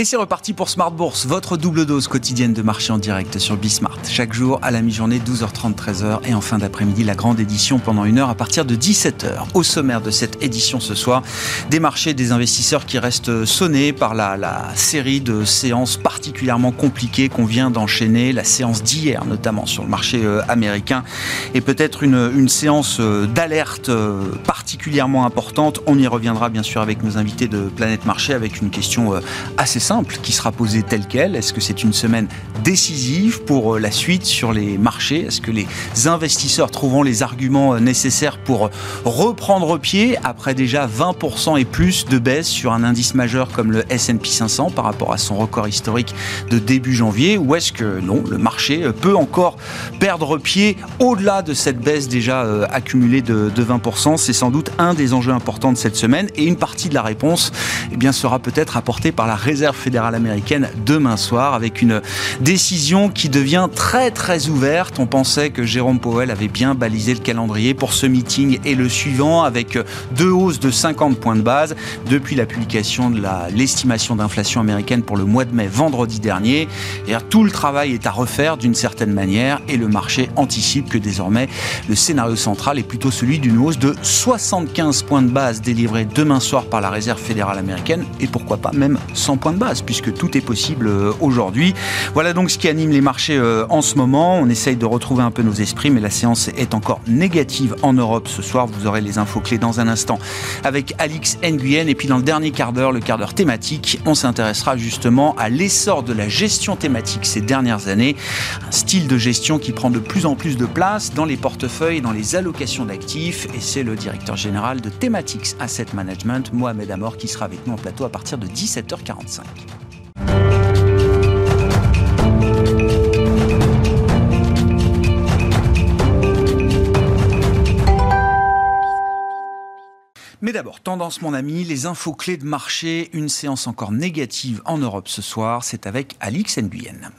Et c'est reparti pour Smart Bourse, votre double dose quotidienne de marché en direct sur Bismart. Chaque jour à la mi-journée, 12h30, 13h et en fin d'après-midi, la grande édition pendant une heure à partir de 17h. Au sommaire de cette édition ce soir, des marchés, des investisseurs qui restent sonnés par la, série de séances particulièrement compliquées qu'on vient d'enchaîner, la séance d'hier notamment sur le marché euh, américain et peut-être une, une séance euh, d'alerte euh, particulièrement importante. On y reviendra bien sûr avec nos invités de Planète Marché avec une question assez simple qui sera posée telle qu'elle. Est-ce que c'est une semaine décisive pour euh, la suite sur les marchés? Est-ce que les investisseurs trouveront les arguments euh, nécessaires pour euh, reprendre pied après déjà 20% et plus de baisse sur un indice majeur comme le S&P 500 par rapport à son record historique de début janvier? Ou est-ce que non, le marché peut encore perdre pied au-delà de cette baisse déjà accumulée de, 20% C'est sans doute un des enjeux importants de cette semaine. Et une partie de la réponse eh bien, sera peut-être apportée par la réserve fédérale américaine demain soir avec une décision qui devient très très ouverte. On pensait que Jérôme Powell avait bien balisé le calendrier pour ce meeting et le suivant avec deux hausses de 50 points de base depuis la publication de l'estimation d'inflation américaine pour le mois de mai vendredi dernier. Et tout le travail est à refaire d'une certaine manière et le marché anticipe que désormais le scénario central est plutôt celui d'une hausse de 75 points de base délivrés demain soir par la Réserve fédérale américaine et pourquoi pas même 100 points de base puisque tout est possible euh, aujourd'hui. Voilà donc ce qui anime les marchés euh, en ce moment. On essaye de retrouver un peu nos esprits, mais la séance est encore négative en Europe ce soir. Vous aurez les infos clés dans un instant avec Alix Nguyen. Et puis dans le dernier quart d'heure, le quart d'heure thématique, on s'intéressera justement à l'essor de la gestion thématique ces dernières années. Un style de gestion qui prend de plus en plus de place dans les portefeuilles, dans les allocations d'actifs. Et c'est le directeur général de Thematics Asset Management, Mohamed Amor, qui sera avec nous en plateau à partir de 17h45. Mais d'abord, tendance mon ami, les infos clés de marché, une séance encore négative en Europe ce soir, c'est avec Alix Nguyen.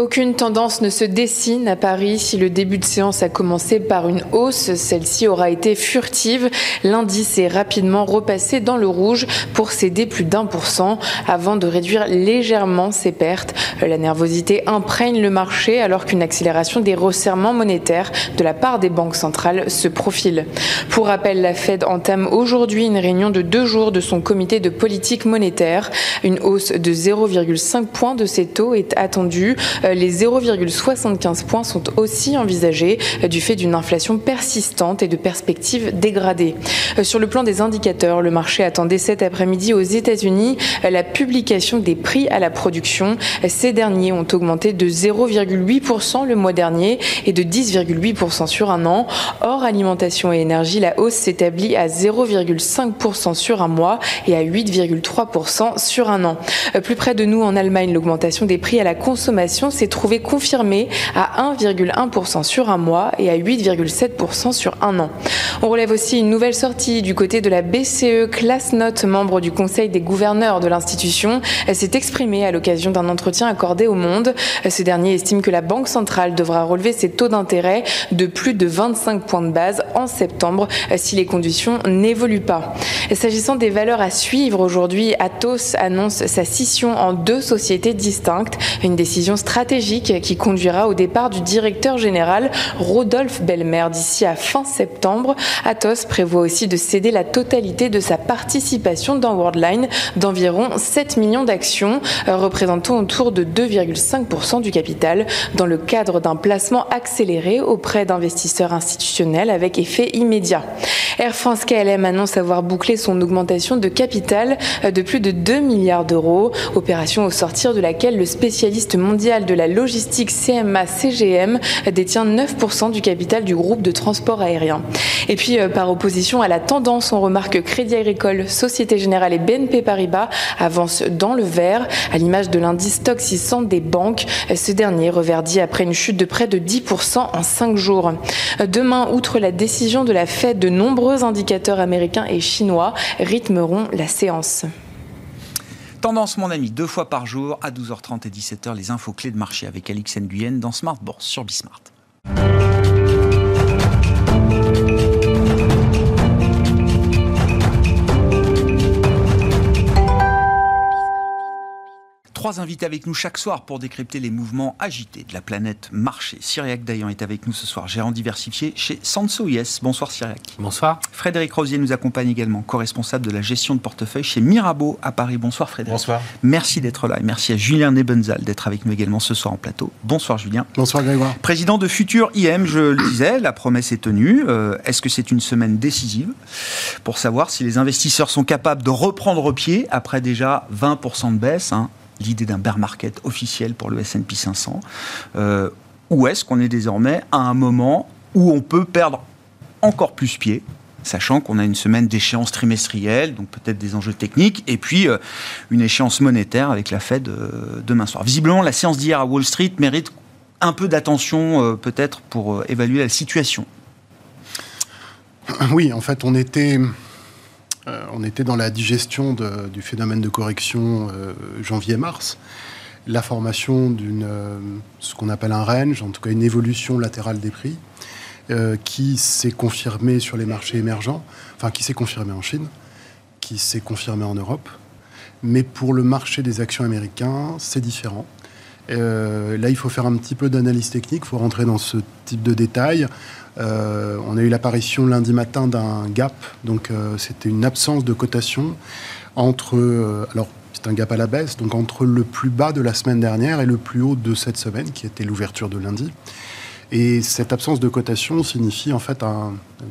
Aucune tendance ne se dessine à Paris si le début de séance a commencé par une hausse. Celle-ci aura été furtive. L'indice est rapidement repassé dans le rouge pour céder plus d'un pour cent avant de réduire légèrement ses pertes. La nervosité imprègne le marché alors qu'une accélération des resserrements monétaires de la part des banques centrales se profile. Pour rappel, la Fed entame aujourd'hui une réunion de deux jours de son comité de politique monétaire. Une hausse de 0,5 points de ses taux est attendue. Euh, les 0,75 points sont aussi envisagés euh, du fait d'une inflation persistante et de perspectives dégradées. Euh, sur le plan des indicateurs, le marché attendait cet après-midi aux États-Unis la publication des prix à la production. Ces derniers ont augmenté de 0,8% le mois dernier et de 10,8% sur un an. Hors alimentation et énergie, la hausse s'établit à 0,5% sur un mois et à 8,3% sur un an. Plus près de nous en Allemagne, l'augmentation des prix à la consommation s'est trouvé confirmé à 1,1% sur un mois et à 8,7% sur un an. On relève aussi une nouvelle sortie du côté de la BCE. Class Note, membre du conseil des gouverneurs de l'institution, s'est exprimée à l'occasion d'un entretien accordé au Monde. Ce dernier estime que la Banque centrale devra relever ses taux d'intérêt de plus de 25 points de base en septembre si les conditions n'évoluent pas. S'agissant des valeurs à suivre aujourd'hui, Atos annonce sa scission en deux sociétés distinctes, une décision stratégique qui conduira au départ du directeur général Rodolphe Belmer d'ici à fin septembre. Atos prévoit aussi de céder la totalité de sa participation dans Worldline d'environ 7 millions d'actions, euh, représentant autour de 2,5% du capital, dans le cadre d'un placement accéléré auprès d'investisseurs institutionnels avec effet immédiat. Air France KLM annonce avoir bouclé son augmentation de capital euh, de plus de 2 milliards d'euros, opération au sortir de laquelle le spécialiste mondial de la logistique CMA CGM détient 9% du capital du groupe de transport aérien. Et puis, euh, par opposition à la tendance, on remarque que Crédit Agricole, Société Générale et BNP Paribas avancent dans le vert, à l'image de l'indice stock 600 des banques. Ce dernier reverdit après une chute de près de 10% en 5 jours. Demain, outre la décision de la Fed, de nombreux indicateurs américains et chinois rythmeront la séance. Tendance, mon ami, deux fois par jour, à 12h30 et 17h, les infos clés de marché avec Alix Nguyen dans Smart Bourse sur Bismart. Trois invités avec nous chaque soir pour décrypter les mouvements agités de la planète marché. Cyriac Dayan est avec nous ce soir, gérant diversifié chez Sanso Yes. Bonsoir Cyriac. Bonsoir. Frédéric Rosier nous accompagne également, co-responsable de la gestion de portefeuille chez Mirabeau à Paris. Bonsoir Frédéric. Bonsoir. Merci d'être là et merci à Julien Nebenzal d'être avec nous également ce soir en plateau. Bonsoir Julien. Bonsoir Grégoire. Président de Futur IM, je le disais, la promesse est tenue. Euh, est-ce que c'est une semaine décisive pour savoir si les investisseurs sont capables de reprendre pied après déjà 20% de baisse hein, l'idée d'un bear market officiel pour le S&P 500 euh, Ou est-ce qu'on est désormais à un moment où on peut perdre encore plus pied sachant qu'on a une semaine d'échéance trimestrielle, donc peut-être des enjeux techniques, et puis euh, une échéance monétaire avec la Fed euh, demain soir. Visiblement, la séance d'hier à Wall Street mérite un peu d'attention peut-être pour évaluer la situation. Oui, en fait, on était euh, on était dans la digestion du phénomène de correction euh, janvier-mars. La formation d'une, euh, ce qu'on appelle un range, en tout cas une évolution latérale des prix, qui s'est confirmée sur les marchés émergents, enfin qui s'est confirmée en Chine, qui s'est confirmée en Europe. Mais pour le marché des actions américains, c'est différent. là, il faut faire un petit peu d'analyse technique, il faut rentrer dans ce type de détails. Euh, on a eu l'apparition lundi matin d'un gap, donc euh, c'était une absence de cotation entre, euh, alors c'est un gap à la baisse, donc entre le plus bas de la semaine dernière et le plus haut de cette semaine, qui était l'ouverture de lundi. Et cette absence de cotation signifie en fait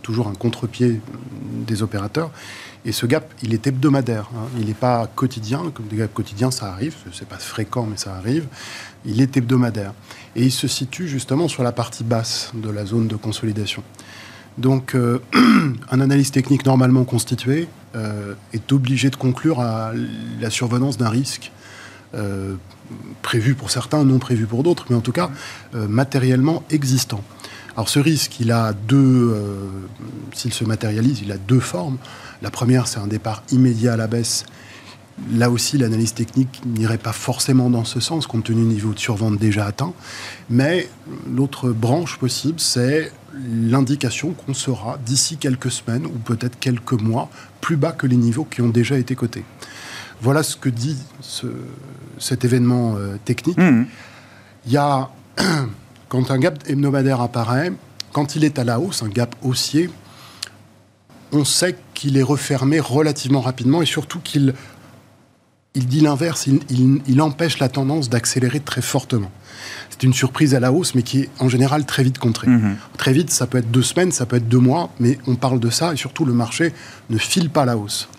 toujours un contre-pied des opérateurs. Et ce gap, il est hebdomadaire. Hein. Il n'est pas quotidien. Comme des gaps quotidiens, ça arrive. C'est pas fréquent, mais ça arrive. Il est hebdomadaire. Et il se situe justement sur la partie basse de la zone de consolidation. Donc, euh, un analyse technique normalement constitué euh, est obligé de conclure à la survenance d'un risque euh, prévu pour certains, non prévu pour d'autres, mais en tout cas matériellement existant. Alors, ce risque, il a deux, s'il se matérialise, il a deux formes. La première, c'est un départ immédiat à la baisse Là aussi, l'analyse technique n'irait pas forcément dans ce sens, compte tenu du niveau de survente déjà atteint. Mais l'autre branche possible, c'est l'indication qu'on sera d'ici quelques semaines ou peut-être quelques mois plus bas que les niveaux qui ont déjà été cotés. Voilà ce que dit cet événement euh, technique. Mmh. Il y a, quand un gap hebdomadaire apparaît, quand il est à la hausse, un gap haussier, on sait qu'il est refermé relativement rapidement et surtout qu'il il dit l'inverse, il, empêche la tendance d'accélérer très fortement. C'est une surprise à la hausse, mais qui est en général très vite contrée. Mhm. Très vite, ça peut être deux semaines, ça peut être deux mois, mais on parle de ça, et surtout le marché ne file pas la hausse.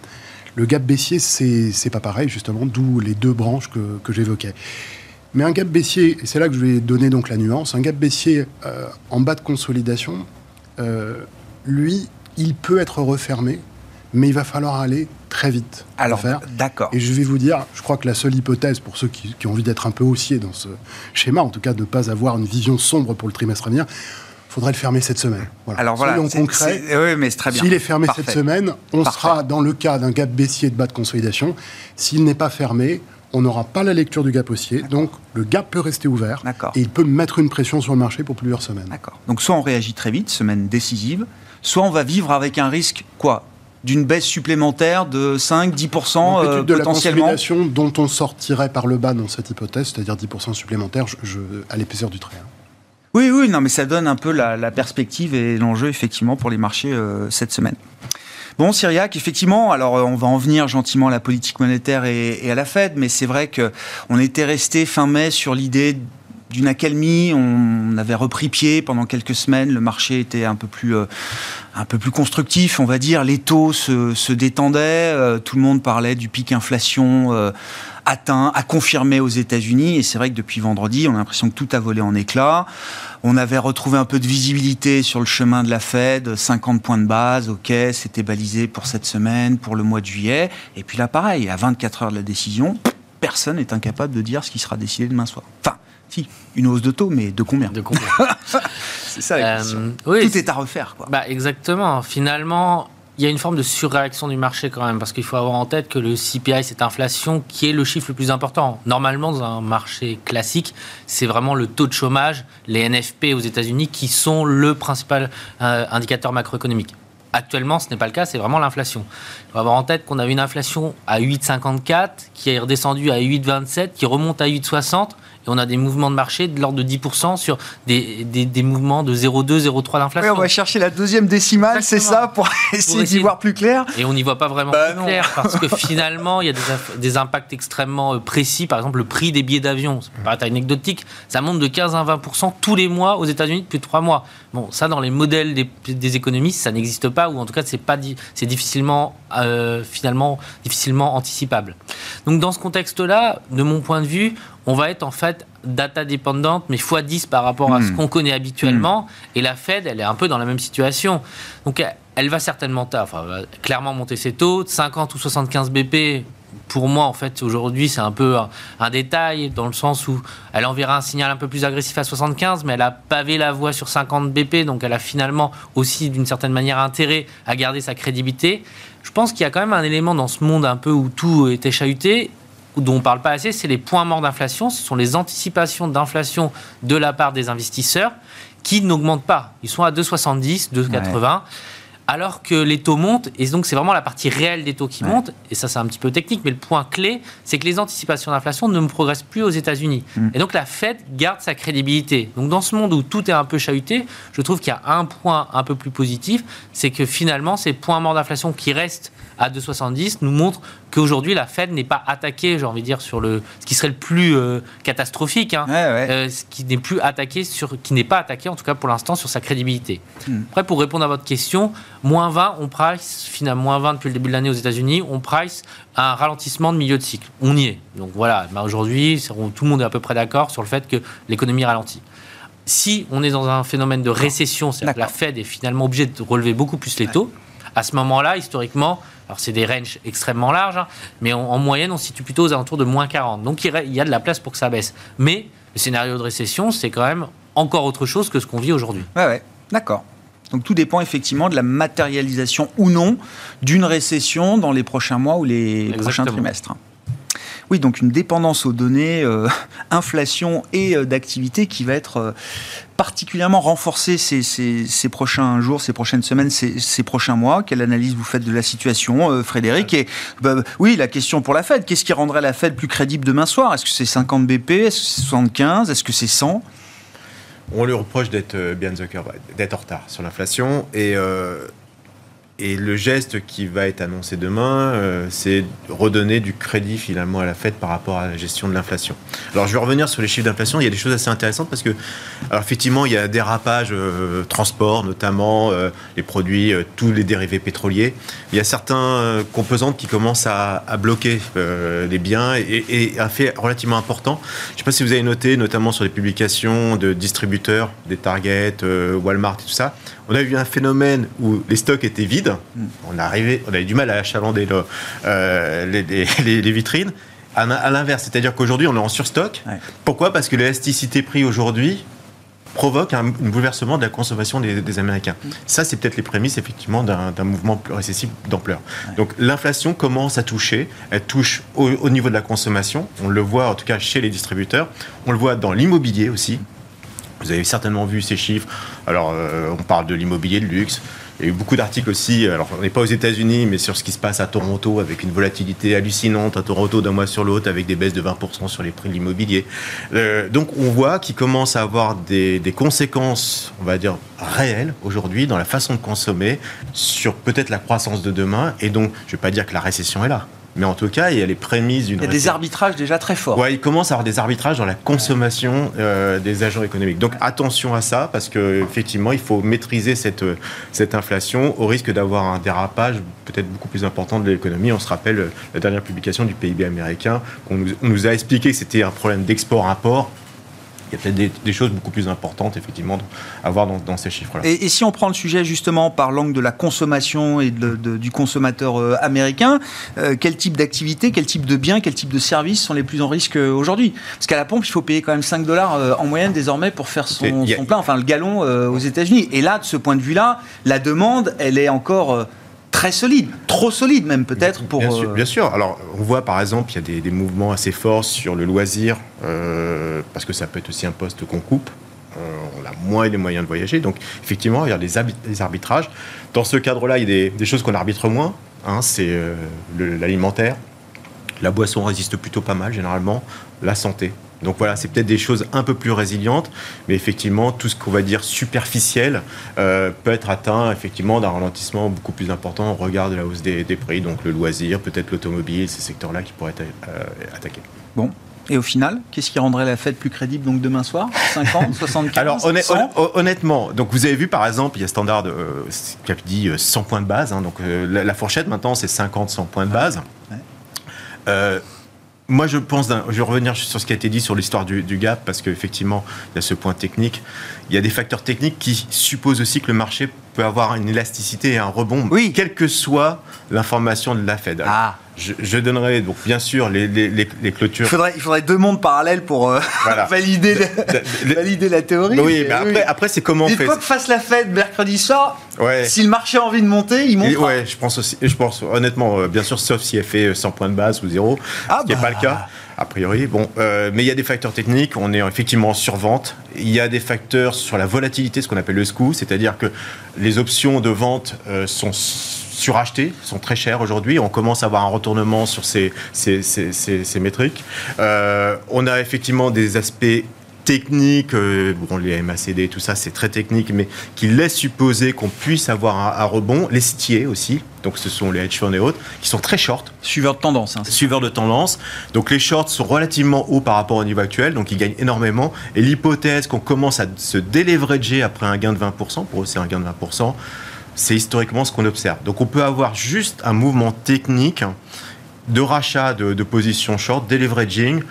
Le gap baissier, c'est pas pareil, justement, d'où les deux branches que, j'évoquais. Mais un gap baissier, et c'est là que je vais donner donc la nuance, un gap baissier euh, en bas de consolidation, euh, lui, il peut être refermé mais il va falloir aller très vite. Alors, d'accord. Et je vais vous dire, je crois que la seule hypothèse pour ceux qui, ont envie d'être un peu haussiers dans ce schéma, en tout cas de ne pas avoir une vision sombre pour le trimestre à venir, faudrait le fermer cette semaine. Alors voilà, concret, oui, mais très bien. S'il est fermé cette semaine, on sera dans le cas d'un gap baissier de bas de consolidation. S'il n'est pas fermé, on n'aura pas la lecture du gap haussier, donc le gap peut rester ouvert et il peut mettre une pression sur le marché pour plusieurs semaines. D'accord. Donc soit on réagit très vite, semaine décisive, soit on va vivre avec un risque quoi d'une baisse supplémentaire de 5-10% euh, de potentiellement. La consolidation dont on sortirait par le bas dans cette hypothèse, c'est-à-dire 10% supplémentaire je, à l'épaisseur du trait. Hein. Oui, oui, non, mais ça donne un peu la, perspective et l'enjeu effectivement pour les marchés euh, cette semaine. Bon, Syriac, effectivement, alors euh, on va en venir gentiment à la politique monétaire et, et à la Fed, mais c'est vrai que on était resté fin mai sur l'idée d'une accalmie. On avait repris pied pendant quelques semaines. Le marché était un peu plus, euh, un peu plus constructif, on va dire. Les taux se, détendaient. Euh, tout le monde parlait du pic inflation euh, atteint, à confirmer aux États-Unis. Et c'est vrai que depuis vendredi, on a l'impression que tout a volé en éclats. On avait retrouvé un peu de visibilité sur le chemin de la Fed, 50 points de base, ok, c'était balisé pour cette semaine, pour le mois de juillet. Et puis là, pareil, à 24 heures de la décision, personne n'est incapable de dire ce qui sera décidé demain soir. Enfin, si, une hausse de taux, mais de combien De combien C'est ça la question. Euh, Tout est à refaire. Quoi. Bah, exactement. Finalement, il y a une forme de surréaction du marché quand même, parce qu'il faut avoir en tête que le CPI, cette inflation, qui est le chiffre le plus important. Normalement, dans un marché classique, c'est vraiment le taux de chômage, les NFP aux États-Unis, qui sont le principal euh, indicateur macroéconomique. Actuellement, ce n'est pas le cas, c'est vraiment l'inflation. Il faut avoir en tête qu'on a une inflation à 8,54, qui est redescendue à 8,27, qui remonte à 8,60 et on a des mouvements de marché de l'ordre de 10% sur des, des, mouvements de 0,2, 0,3 d'inflation. Oui, on va chercher la deuxième décimale, c'est ça, pour essayer d'y voir plus clair. Et on n'y voit pas vraiment bah plus clair, parce que finalement, il y a des, des, impacts extrêmement euh, précis. Par exemple, le prix des billets d'avion, ça peut paraître anecdotique, ça monte de 15 à 20% tous les mois aux États-Unis depuis 3 mois. Bon, ça, dans les modèles des, des économistes, ça n'existe pas, ou en tout cas, c'est pas c'est difficilement, euh, finalement, difficilement anticipable. Donc, dans ce contexte-là, de mon point de vue, on va être en fait data dépendante, mais x10 par rapport à ce hmm. qu'on connaît habituellement. Hmm. Et la Fed, elle est un peu dans la même situation. Donc, elle va certainement, enfin, clairement monter ses taux. 50 ou 75 BP, pour moi, en fait, aujourd'hui, c'est un peu un, détail, dans le sens où elle enverra un signal un peu plus agressif à 75, mais elle a pavé la voie sur 50 BP, donc elle a finalement aussi, d'une certaine manière, intérêt à garder sa crédibilité. Je pense qu'il y a quand même un élément dans ce monde un peu où tout était chahuté, dont on ne parle pas assez, c'est les points morts d'inflation. Ce sont les anticipations d'inflation de la part des investisseurs qui n'augmentent pas. Ils sont à 2,70, 2,80 alors que les taux montent, et donc c'est vraiment la partie réelle des taux qui montent, et ça c'est un petit peu technique, mais le point clé, c'est que les anticipations d'inflation ne progressent plus aux États-Unis. Mm. Et donc la Fed garde sa crédibilité. Donc dans ce monde où tout est un peu chahuté, je trouve qu'il y a un point un peu plus positif, c'est que finalement ces points morts d'inflation qui restent à 2,70 nous montrent qu'aujourd'hui la Fed n'est pas attaquée, j'ai envie de dire, sur le ce qui serait le plus euh, catastrophique, hein, euh, ce qui n'est plus attaqué sur, qui n'est pas attaqué en tout cas pour l'instant sur sa crédibilité. Mm. Après pour répondre à votre question, Moins 20, on price, finalement, moins 20 depuis le début de l'année aux États-Unis, on price un ralentissement de milieu de cycle. On y est. Donc voilà, bah, aujourd'hui, tout le monde est à peu près d'accord sur le fait que l'économie ralentit. Si on est dans un phénomène de récession, c'est-à-dire que la Fed est finalement obligée de relever beaucoup plus les taux, à ce moment-là, historiquement, alors c'est des ranges extrêmement larges, hein, mais en, moyenne, on se situe plutôt aux alentours de moins 40. Donc il y a de la place pour que ça baisse. Mais le scénario de récession, c'est quand même encore autre chose que ce qu'on vit aujourd'hui. Ouais, ouais, d'accord. Donc tout dépend effectivement de la matérialisation ou non d'une récession dans les prochains mois ou les prochains trimestres. Oui, donc une dépendance aux données, euh, inflation et euh, d'activité qui va être euh, particulièrement renforcée ces, prochains jours, ces prochaines semaines, ces, prochains mois. Quelle analyse vous faites de la situation, Frédéric Et bah, oui, la question pour la Fed, qu'est-ce qui rendrait la Fed plus crédible demain soir? Est-ce que c'est 50 BP Est-ce que c'est 75 Est-ce que c'est 100 on lui reproche d'être euh, bien d'être en retard sur l'inflation. Et euh, et le geste qui va être annoncé demain, euh, c'est redonner du crédit finalement à la Fed par rapport à la gestion de l'inflation. Alors je vais revenir sur les chiffres d'inflation. Il y a des choses assez intéressantes parce que, alors effectivement, il y a des rapages euh, transport, notamment euh, les produits, tous les dérivés pétroliers. Il y a certains composantes qui commencent à, bloquer les biens et, et, un fait relativement important. Je ne sais pas si vous avez noté, notamment sur les publications de distributeurs, des Target, Walmart et tout ça on a eu un phénomène où les stocks étaient vides. Hmm. On, a arrivé, on avait du mal à achalander euh, les, vitrines. À, l'inverse, c'est-à-dire qu'aujourd'hui, on est en surstock. Pourquoi? Parce que l'élasticité prix aujourd'hui provoque un, bouleversement de la consommation des, Américains. Hmm. Ça, c'est peut-être les prémices, effectivement, d'un mouvement plus récessif d'ampleur. Donc, l'inflation commence à toucher. Elle touche au, niveau de la consommation. On le voit, en tout cas, chez les distributeurs. On le voit dans l'immobilier aussi. Vous avez certainement vu ces chiffres. Alors, euh, on parle de l'immobilier de luxe. Il y a eu beaucoup d'articles aussi, alors on n'est pas aux États-Unis, mais sur ce qui se passe à Toronto, avec une volatilité hallucinante à Toronto d'un mois sur l'autre, avec des baisses de 20% sur les prix de l'immobilier. Euh, donc on voit qu'il commence à avoir des, des, conséquences, on va dire, réelles aujourd'hui dans la façon de consommer, sur peut-être la croissance de demain. Et donc, je ne vais pas dire que la récession est là. Mais en tout cas, il y a les prémices d'une. Il y a des arbitrages déjà très forts. Ouais, il commence à avoir des arbitrages dans la consommation euh, des agents économiques. Donc attention à ça, parce qu'effectivement, il faut maîtriser cette, cette inflation au risque d'avoir un dérapage peut-être beaucoup plus important de l'économie. On se rappelle la dernière publication du PIB américain, qu'on nous, on nous a expliqué que c'était un problème d'export-import il y a peut-être des, choses beaucoup plus importantes, effectivement, à voir dans, ces chiffres-là. Et, si on prend le sujet justement par l'angle de la consommation et du consommateur euh, américain, euh, quel type d'activité, quel type de biens, quel type de services sont les plus en risque euh, aujourd'hui? Parce qu'à la pompe, il faut payer quand même 5 dollars en moyenne désormais pour faire son, son plein, enfin le gallon aux États-Unis. Et là, de ce point de vue-là, la demande, elle est encore très solide, trop solide même peut-être pour... Bien sûr, bien sûr, alors on voit par exemple, il y a des, mouvements assez forts sur le loisir, euh, parce que ça peut être aussi un poste qu'on coupe. on, a moins les moyens de voyager. Donc, effectivement, il y a des, arbitrages. Dans ce cadre-là, il y a des, choses qu'on arbitre moins. Hein, c'est euh, l'alimentaire. La boisson résiste plutôt pas mal, généralement. La santé. Donc voilà, c'est peut-être des choses un peu plus résilientes, mais effectivement, tout ce qu'on va dire superficiel euh, peut être atteint effectivement d'un ralentissement beaucoup plus important au regard de la hausse des, prix, donc le loisir, peut-être l'automobile, ces secteurs-là qui pourraient être euh, attaqués. Bon, et au final, qu'est-ce qui rendrait la fête plus crédible donc demain soir? 50, 75 Alors honnêtement, donc vous avez vu par exemple, il y a Standard euh, qui a dit 100 points de base, hein, donc la, fourchette maintenant c'est 50-100 points de base. Ouais moi, je pense, je vais revenir sur ce qui a été dit sur l'histoire du, gap, parce qu'effectivement, il y a ce point technique. Il y a des facteurs techniques qui supposent aussi que le marché peut avoir une élasticité et un rebond, oui. quelle que soit l'information de la Fed. ah. je, donnerai donc bien sûr les, clôtures. Il faudrait, il faudrait, deux mondes parallèles pour euh, valider, la, valider la théorie. Oui, mais après, après c'est comment on fait. Pas que fasse la Fed mercredi soir. Ouais. Si le marché a envie de monter, il monte. Ouais, je pense aussi. Je pense honnêtement, euh, bien sûr, sauf si elle fait 100 points de base ou zéro, ah ce qui n'est pas le bah. cas a priori. Bon, euh, mais il y a des facteurs techniques. On est effectivement en survente. Il y a des facteurs sur la volatilité, ce qu'on appelle le SCU, c'est-à-dire que les options de vente euh, sont surachetées, sont très chères aujourd'hui. On commence à avoir un retournement sur ces, ces, ces, métriques. Euh, on a effectivement des aspects techniques, bon, les MACD, tout ça, c'est très technique, mais qui laisse supposer qu'on puisse avoir un, rebond. Les CTA aussi, donc ce sont les hedge funds et autres, qui sont très short. Suiveurs de tendance. Hein, Suiveurs de tendance. Donc les shorts sont relativement hauts par rapport au niveau actuel, donc ils gagnent énormément. Et l'hypothèse qu'on commence à se déleverager après un gain de 20%, pour eux c'est un gain de 20%, c'est historiquement ce qu'on observe. Donc on peut avoir juste un mouvement technique de rachat de, de positions short, deleveraging,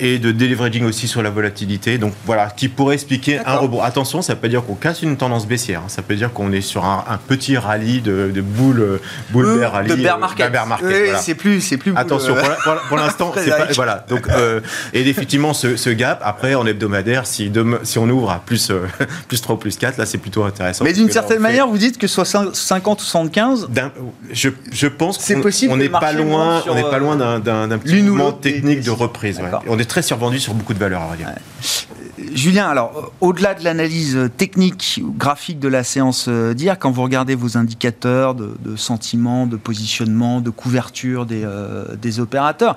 et de deleveraging aussi sur la volatilité. Donc voilà, qui pourrait expliquer un rebond. Attention, ça peut dire qu'on casse une tendance baissière. Hein. Ça peut dire qu'on est sur un, petit rallye de, de boule, boule euh, bear rallye. De bear market. Euh, c'est plus, c'est plus. Attention, pour, l'instant, c'est pas. Voilà. Donc, euh, et effectivement, ce, gap, après, en hebdomadaire, si, si on ouvre à plus, plus 3 ou plus 4, là, c'est qu'on intéressant. Mais d'une certaine manière, vous dites que soit 50 ou 75 je, je pense qu'on n'est pas loin, on n'est pas loin d'un petit mouvement technique de reprise. On est très survendu sur beaucoup de valeurs. Julien, alors, euh, au-delà de l'analyse technique, graphique de la séance euh, d'hier, quand vous regardez vos indicateurs de, de sentiment, de positionnement, de couverture des, euh, des opérateurs,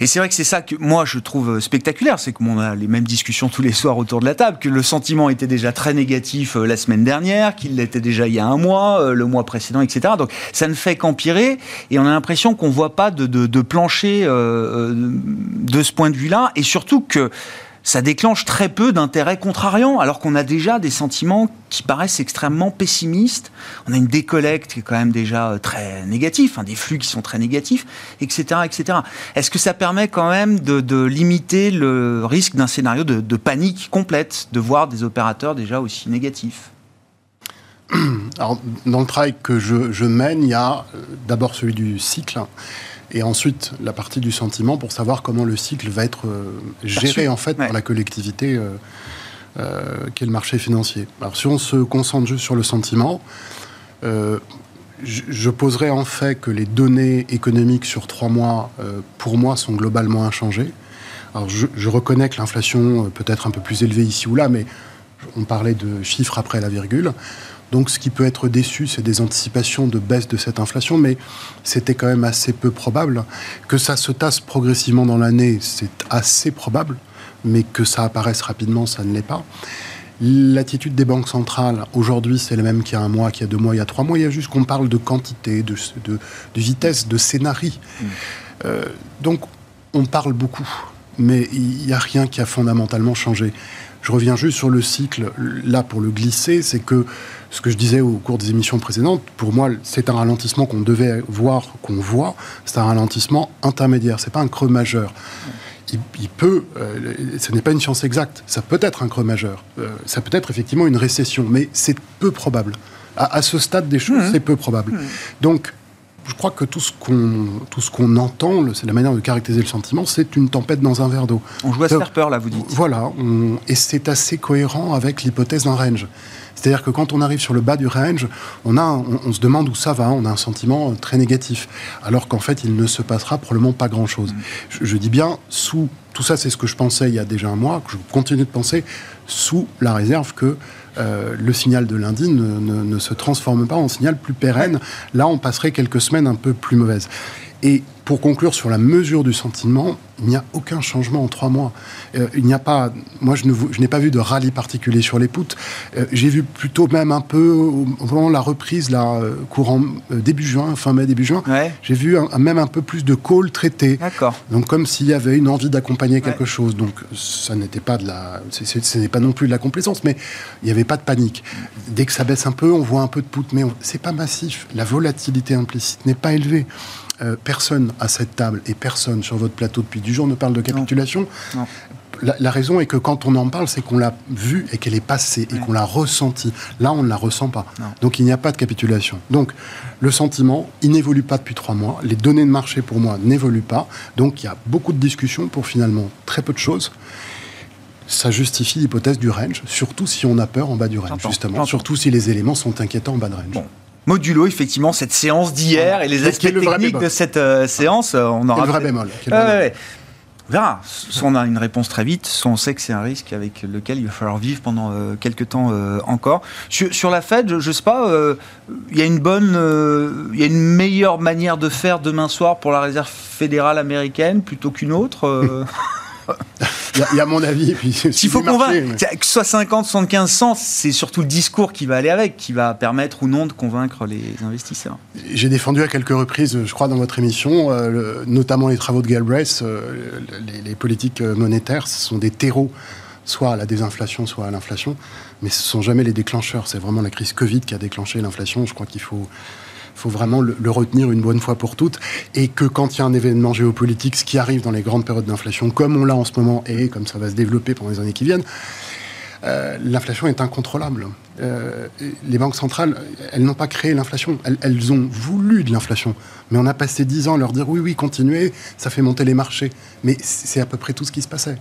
et c'est vrai que c'est ça que moi je trouve spectaculaire, c'est qu'on a les mêmes discussions tous les soirs autour de la table, que le sentiment était déjà très négatif la semaine dernière, qu'il l'était déjà il y a un mois, le mois précédent, etc. Donc ça ne fait qu'empirer, et on a l'impression qu'on ne voit pas de, de, de plancher de ce point de vue-là, et surtout que ça déclenche très peu d'intérêt contrariant, alors qu'on a déjà des sentiments qui paraissent extrêmement pessimistes. On a une décollecte qui est quand même déjà euh, très négatif, hein, des flux qui sont très négatifs, etc. etc. Est-ce que ça permet quand même de, limiter le risque d'un scénario de, panique complète, de voir des opérateurs déjà aussi négatifs? Alors, dans le travail que je, mène, il y a euh, d'abord celui du cycle et ensuite la partie du sentiment pour savoir comment le cycle va être euh, géré en fait par la collectivité euh, euh, qui est le marché financier. Alors si on se concentre juste sur le sentiment, je, poserais en fait que les données économiques sur trois mois, pour moi, sont globalement inchangées. Alors je, je reconnais que l'inflation peut être un peu plus élevée ici ou là, mais on parlait de chiffres après la virgule. Donc ce qui peut être déçu, c'est des anticipations de baisse de cette inflation, mais c'était quand même assez peu probable. Que ça se tasse progressivement dans l'année, c'est assez probable, mais que ça apparaisse rapidement, ça ne l'est pas. L'attitude des banques centrales, aujourd'hui, c'est la même qu'il y a un mois, qu'il y a deux mois, il y a trois mois. Il y a juste qu'on parle de quantité, de, vitesse, de scénario. Mmh. Euh, donc, on parle beaucoup, mais il n'y a rien qui a fondamentalement changé. Je reviens juste sur le cycle, là, pour le glisser, c'est que ce que je disais au cours des émissions précédentes, pour moi, c'est un ralentissement qu'on devait voir, qu'on voit. C'est un ralentissement intermédiaire. C'est pas un creux majeur. Il, peut, euh, ce n'est pas une science exacte. Ça peut être un creux majeur. Euh, ça peut être effectivement une récession, mais c'est peu probable. À, ce stade des choses, mmh. c'est peu probable. Mmh. Donc, je crois que tout ce qu'on tout ce qu'on entend, c'est la manière de caractériser le sentiment, c'est une tempête dans un verre d'eau. On joue à se faire peur là, vous dites. Voilà, et c'est assez cohérent avec l'hypothèse d'un range. C'est-à-dire que quand on arrive sur le bas du range, on, a, on, se demande où ça va, on a un sentiment très négatif, alors qu'en fait, il ne se passera probablement pas grand-chose. Mm. Je, je, dis bien sous, tout ça c'est ce que je pensais il y a déjà un mois, que je continue de penser, sous la réserve que euh, le signal de lundi ne, se transforme pas en signal plus pérenne. Là, on passerait quelques semaines un peu plus mauvaises. Et pour conclure sur la mesure du sentiment, il n'y a aucun changement en trois mois. Euh, il n'y a pas, moi je, n'ai pas vu de rallye particulier sur les poutres. Euh, j'ai vu plutôt même un peu au moment la reprise, là, euh, courant début juin, fin mai, début juin, j'ai vu même un peu plus de calls traités. D'accord. Donc comme s'il y avait une envie d'accompagner quelque chose. Donc ça n'était pas de la, ce n'est pas non plus de la complaisance, mais il n'y avait pas de panique. Dès que ça baisse un peu, on voit un peu de poutres, mais c'est pas massif. La volatilité implicite n'est pas élevée. Euh, personne à cette table et personne sur votre plateau depuis du jour ne parle de capitulation. La, raison est que quand on en parle, c'est qu'on l'a vue et qu'elle est passée et qu'on l'a ressentie. Là, on ne la ressent pas. Donc, il n'y a pas de capitulation. Donc, le sentiment, il n'évolue pas depuis trois mois. Les données de marché, pour moi, n'évoluent pas. Donc, il y a beaucoup de discussions pour finalement très peu de choses ça justifie l'hypothèse du range, surtout si on a peur en bas du range, justement, surtout si les éléments sont inquiétants en bas de range modulo effectivement cette séance d'hier et les aspects techniques de cette euh, séance. Euh, on aura le vrai bémol. On verra. Soit on a une réponse très vite, soit on sait que c'est un risque avec lequel il va falloir vivre pendant euh, quelques temps encore. Sur, la Fed, je, ne sais pas, il y a une bonne, il y a une meilleure manière de faire demain soir pour la Réserve fédérale américaine plutôt qu'une autre. Il y, a mon avis. S'il faut convaincre, que soit 50, 75, 100, c'est surtout le discours qui va aller avec, qui va permettre ou non de convaincre les investisseurs. J'ai défendu à quelques reprises, je crois, dans votre émission, euh, notamment les travaux de Galbraith, euh, les, politiques monétaires, ce sont des terreaux soit à la désinflation, soit à l'inflation, mais ce ne sont jamais les déclencheurs. C'est vraiment la crise Covid qui a déclenché l'inflation. Je crois qu'il faut faut vraiment le, retenir une bonne fois pour toutes. Et que quand il y a un événement géopolitique, ce qui arrive dans les grandes périodes d'inflation, comme on l'a en ce moment et comme ça va se développer pendant les années qui viennent, euh, l'inflation est incontrôlable. Euh, les banques centrales, elles n'ont pas créé l'inflation, elles, ont voulu de l'inflation. Mais on a passé dix ans à leur dire oui, oui, continuez, ça fait monter les marchés. Mais c'est à peu près tout ce qui se passait.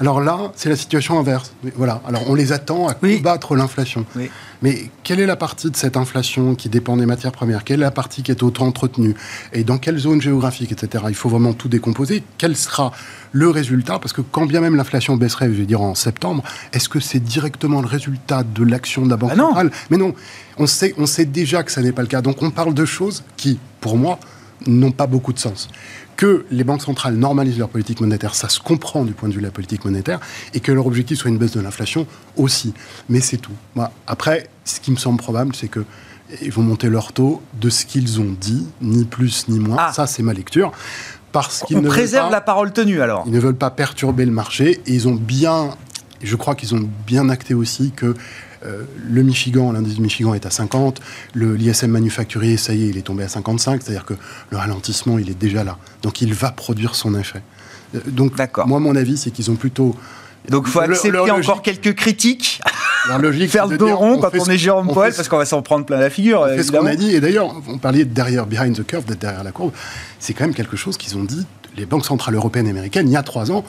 Alors là, c'est la situation inverse. Voilà. Alors on les attend à combattre l'inflation. Mais quelle est la partie de cette inflation qui dépend des matières premières? Quelle est la partie qui est autant entretenue Et dans quelle zone géographique, etc. Il faut vraiment tout décomposer. Quel sera le résultat? Parce que quand bien même l'inflation baisserait, je vais dire en septembre, est-ce que c'est directement le résultat de l'action de la Banque ah centrale Mais non, on sait, on sait déjà que ça n'est pas le cas. Donc on parle de choses qui, pour moi, n'ont pas beaucoup de sens que les banques centrales normalisent leur politique monétaire, ça se comprend du point de vue de la politique monétaire, et que leur objectif soit une baisse de l'inflation aussi. Mais c'est tout. après, ce qui me semble probable, c'est que ils vont monter leur taux de ce qu'ils ont dit, ni plus ni moins. Ah. Ça, c'est ma lecture. Parce qu'ils ne préserve la parole tenue alors. Ils ne veulent pas perturber le marché et ils ont bien, je crois qu'ils ont bien acté aussi que euh, le Michigan, l'indice du Michigan est à 50, l'ISM manufacturier, ça y est, il est tombé à 55, c'est-à-dire que le ralentissement, il est déjà là. Donc il va produire son effet. Euh, donc moi, mon avis, c'est qu'ils ont plutôt... Donc il faut accepter encore quelques critiques. logique, faire le dos rond quand on est Jérôme Poel, parce qu'on va s'en prendre plein la figure. C'est ce qu'on a dit. Et d'ailleurs, on parlait derrière, behind the curve, d'être derrière la courbe. C'est quand même quelque chose qu'ils ont dit, les banques centrales européennes et américaines, il y a trois ans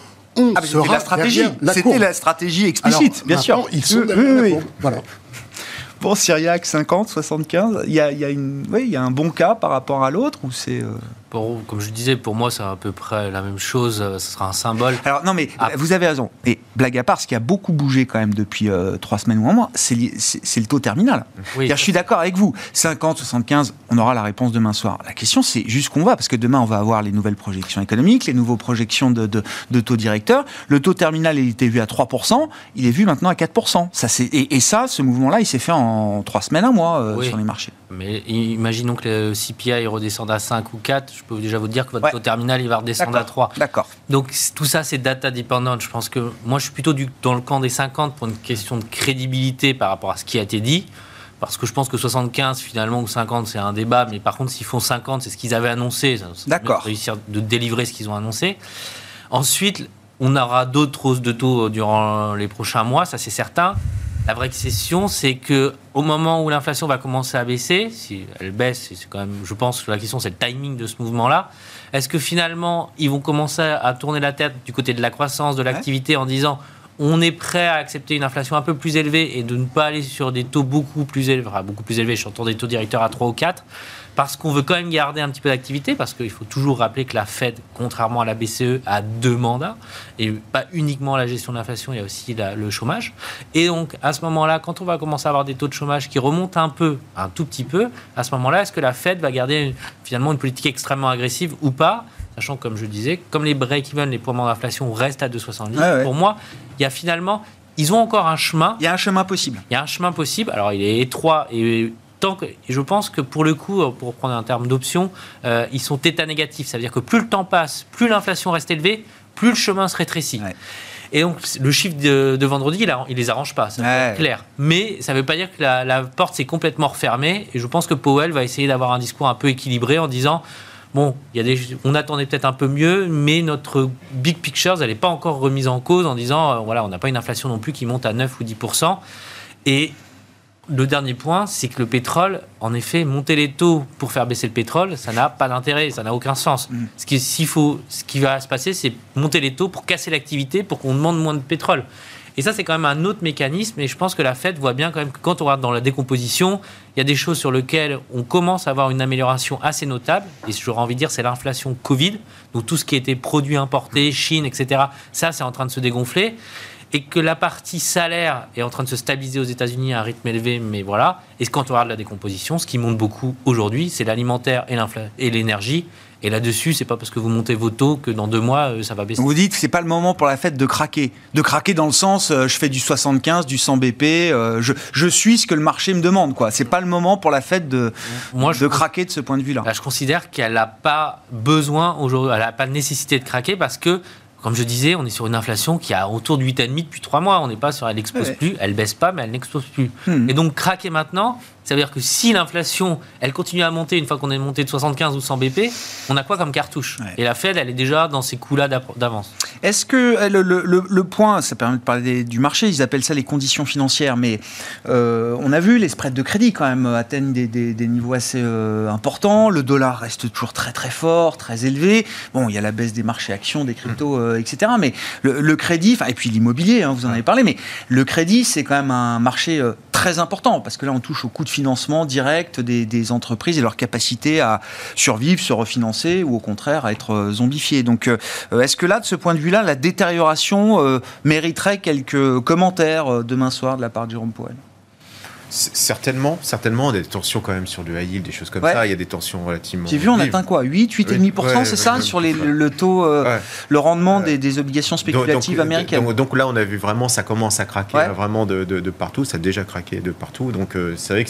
ah, c'était la stratégie. C'était la stratégie explicite, bien sûr. Ils sont oui, Voilà. Bon, Syriac 50, 75, il y a, y, a y a un bon cas par rapport à l'autre ou c'est. Euh, comme je disais, pour moi, c'est à peu près la même chose. Euh, ce sera un symbole. Alors, non, mais ah. vous avez raison. Et blague à part, ce qui a beaucoup bougé quand même depuis euh, trois semaines ou un mois, c'est le taux terminal. je suis d'accord avec vous. 50, 75, on aura la réponse demain soir. La question, c'est jusqu'où on va, parce que demain, on va avoir les nouvelles projections économiques, les nouvelles projections de, de, taux directeur. Le taux terminal, il était vu à 3%, il est vu maintenant à 4%. Ça, et, et ça, ce mouvement-là, il s'est fait en trois semaines, un mois euh, sur les marchés. Mais imaginons que le CPI redescende à 5 ou 4, je peux déjà vous dire que votre taux terminal, il va redescendre à 3. D'accord. Donc tout ça, c'est data dependent. Je pense que moi, je suis plutôt du, dans le camp des 50 pour une question de crédibilité par rapport à ce qui a été dit. Parce que je pense que 75 finalement ou 50 c'est un débat, mais par contre s'ils font 50 c'est ce qu'ils avaient annoncé, D'accord. réussir de délivrer ce qu'ils ont annoncé. Ensuite, on aura d'autres hausses de taux durant les prochains mois, ça c'est certain. La vraie question, c'est que au moment où l'inflation va commencer à baisser, si elle baisse, c'est quand même, je pense que la question c'est le timing de ce mouvement-là. Est-ce que finalement ils vont commencer à tourner la tête du côté de la croissance, de l'activité, en disant on est prêt à accepter une inflation un peu plus élevée et de ne pas aller sur des taux beaucoup plus élevés, enfin, beaucoup plus élevés, je suis des taux directeurs à 3 ou 4, parce qu'on veut quand même garder un petit peu d'activité, parce qu'il faut toujours rappeler que la Fed, contrairement à la BCE, a deux mandats, et pas uniquement la gestion de l'inflation, il y a aussi le chômage. Et donc, à ce moment-là, quand on va commencer à avoir des taux de chômage qui remontent un peu, un tout petit peu, à ce moment-là, est-ce que la Fed va garder finalement une politique extrêmement agressive ou pas? Sachant, comme je disais, comme les break-even, les points d'inflation restent à 2,70, pour moi, il y a finalement ils ont encore un chemin. Il y a un chemin possible. Il y a un chemin possible. Alors, il est étroit et tant que, je pense que pour le coup, pour prendre un terme d'option, euh, ils sont état négatifs. Ça veut dire que plus le temps passe, plus l'inflation reste élevée, plus le chemin se rétrécit. Et donc, le chiffre de, vendredi, il, ne les arrange pas, c'est clair. Mais ça ne veut pas dire que la, porte s'est complètement refermée. Et je pense que Powell va essayer d'avoir un discours un peu équilibré en disant bon, il y a des, on attendait peut-être un peu mieux, mais notre big picture, elle n'est pas encore remise en cause en disant, euh, voilà, on n'a pas une inflation non plus qui monte à 9 ou 10 Et le dernier point, c'est que le pétrole, en effet, monter les taux pour faire baisser le pétrole, ça n'a pas d'intérêt, ça n'a aucun sens. Mm. Ce, qui, faut, ce qui va se passer, c'est monter les taux pour casser l'activité, pour qu'on demande moins de pétrole. Et ça, c'est quand même un autre mécanisme. Et je pense que la Fed voit bien quand même que quand on regarde dans la décomposition, il y a des choses sur lesquelles on commence à avoir une amélioration assez notable. Et j'aurais envie de dire, c'est l'inflation Covid. Donc tout ce qui était produit importé, Chine, etc. Ça, c'est en train de se dégonfler et que la partie salaire est en train de se stabiliser aux États-Unis à un rythme élevé, mais voilà. Et quand on regarde la décomposition, ce qui monte beaucoup aujourd'hui, c'est l'alimentaire et l'énergie. Et là-dessus, c'est pas parce que vous montez vos taux que dans deux mois, euh, ça va baisser. Vous dites que c'est pas le moment pour la fête de craquer. De craquer dans le sens, euh, je fais du 75, du 100 BP, euh, je, je, suis ce que le marché me demande. quoi. C'est pas le moment pour la fête de, Moi, de craquer de ce point de vue-là. je considère qu'elle n'a pas besoin aujourd'hui, elle n'a pas nécessité de craquer parce que comme je disais, on est sur une inflation qui a autour de 8,5 depuis 3 mois. On n'est pas sur elle n'explose plus, elle baisse pas, mais elle n'explose plus. Hmm. Et donc craquer maintenant, ça veut dire que si l'inflation, elle continue à monter une fois qu'on est monté de 75 ou 100 BP, on a quoi comme cartouche? Et la Fed, elle est déjà dans ces coups-là d'avance. Est-ce que euh, le, point, ça permet de parler du marché, ils appellent ça les conditions financières, mais euh, on a vu les spreads de crédit quand même atteignent des, niveaux assez euh, importants. Le dollar reste toujours très très fort, très élevé. Bon, il y a la baisse des marchés actions, des cryptos, etc. Mais le, crédit, et puis l'immobilier, hein, vous en avez parlé, mais le crédit, c'est quand même un marché très important parce que là, on touche au coût de financement direct des, entreprises et leur capacité à survivre, se refinancer ou au contraire à être euh, zombifiées. Donc, euh, est-ce que là, de ce point de vue-là, la détérioration euh, mériterait quelques commentaires demain soir de la part de Jérôme Powell Certainement, certainement, des tensions quand même sur le high yield, des choses comme ça. Il y a des tensions relativement. J'ai vu, on atteint quoi? 8, 8,5%, c'est ça Sur les, le taux, euh, le rendement des, obligations spéculatives américaines. Donc, là, on a vu vraiment, ça commence à craquer vraiment de, de, partout. Ça a déjà craqué de partout. Donc euh, c'est vrai que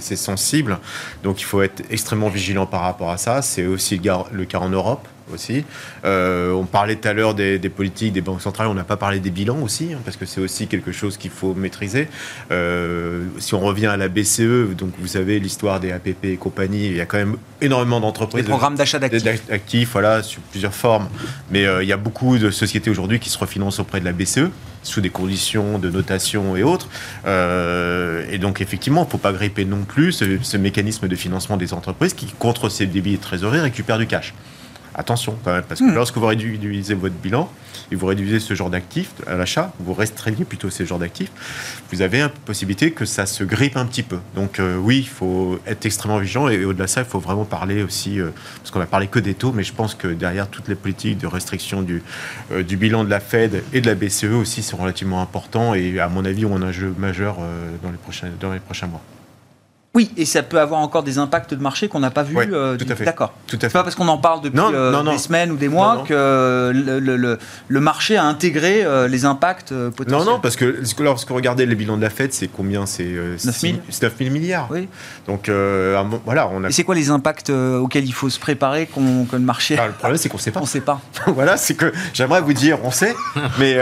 c'est sensible. Donc il faut être extrêmement vigilant par rapport à ça. C'est aussi le cas en Europe aussi. Euh, on parlait tout à l'heure des, politiques des banques centrales, on n'a pas parlé des bilans aussi, hein, parce que c'est aussi quelque chose qu'il faut maîtriser. Euh, si on revient à la BCE, donc vous savez l'histoire des APP et compagnie, il y a quand même énormément d'entreprises. Des programmes d'achat d'actifs. voilà, sous plusieurs formes. Mais euh, il y a beaucoup de sociétés aujourd'hui qui se refinancent auprès de la BCE sous des conditions de notation et autres. et donc, effectivement, il ne faut pas gripper non plus ce, ce, mécanisme de financement des entreprises qui, contre ces débits de trésorerie, récupère du cash attention quand même, parce que hmm. lorsque vous réduisez votre bilan et vous réduisez ce genre d'actifs à l'achat, vous restreignez plutôt ces genres d'actifs, vous avez une possibilité que ça se grippe un petit peu. Donc euh, oui, il faut être extrêmement vigilant et, au-delà de ça, il faut vraiment parler aussi, euh, parce qu'on a parlé que des taux, mais je pense que derrière toutes les politiques de restriction du, euh, du bilan de la Fed et de la BCE aussi sont relativement importants et à mon avis ont un enjeu majeur dans les prochains, dans les prochains mois. Oui, et ça peut avoir encore des impacts de marché qu'on n'a pas vu. Euh, tout à fait. D'accord. Tout à fait. pas parce qu'on en parle depuis euh, des semaines ou des mois que le, marché a intégré euh, les impacts potentiels. Non, non, parce que lorsque vous regardez les bilans de la Fed, c'est combien? C'est 9 000 milliards. Oui. Donc voilà, on a. Et c'est quoi les impacts auxquels il faut se préparer qu'on, que le marché ah, Le problème, c'est qu'on ne sait pas. On sait pas. voilà, c'est que j'aimerais vous dire, on sait, mais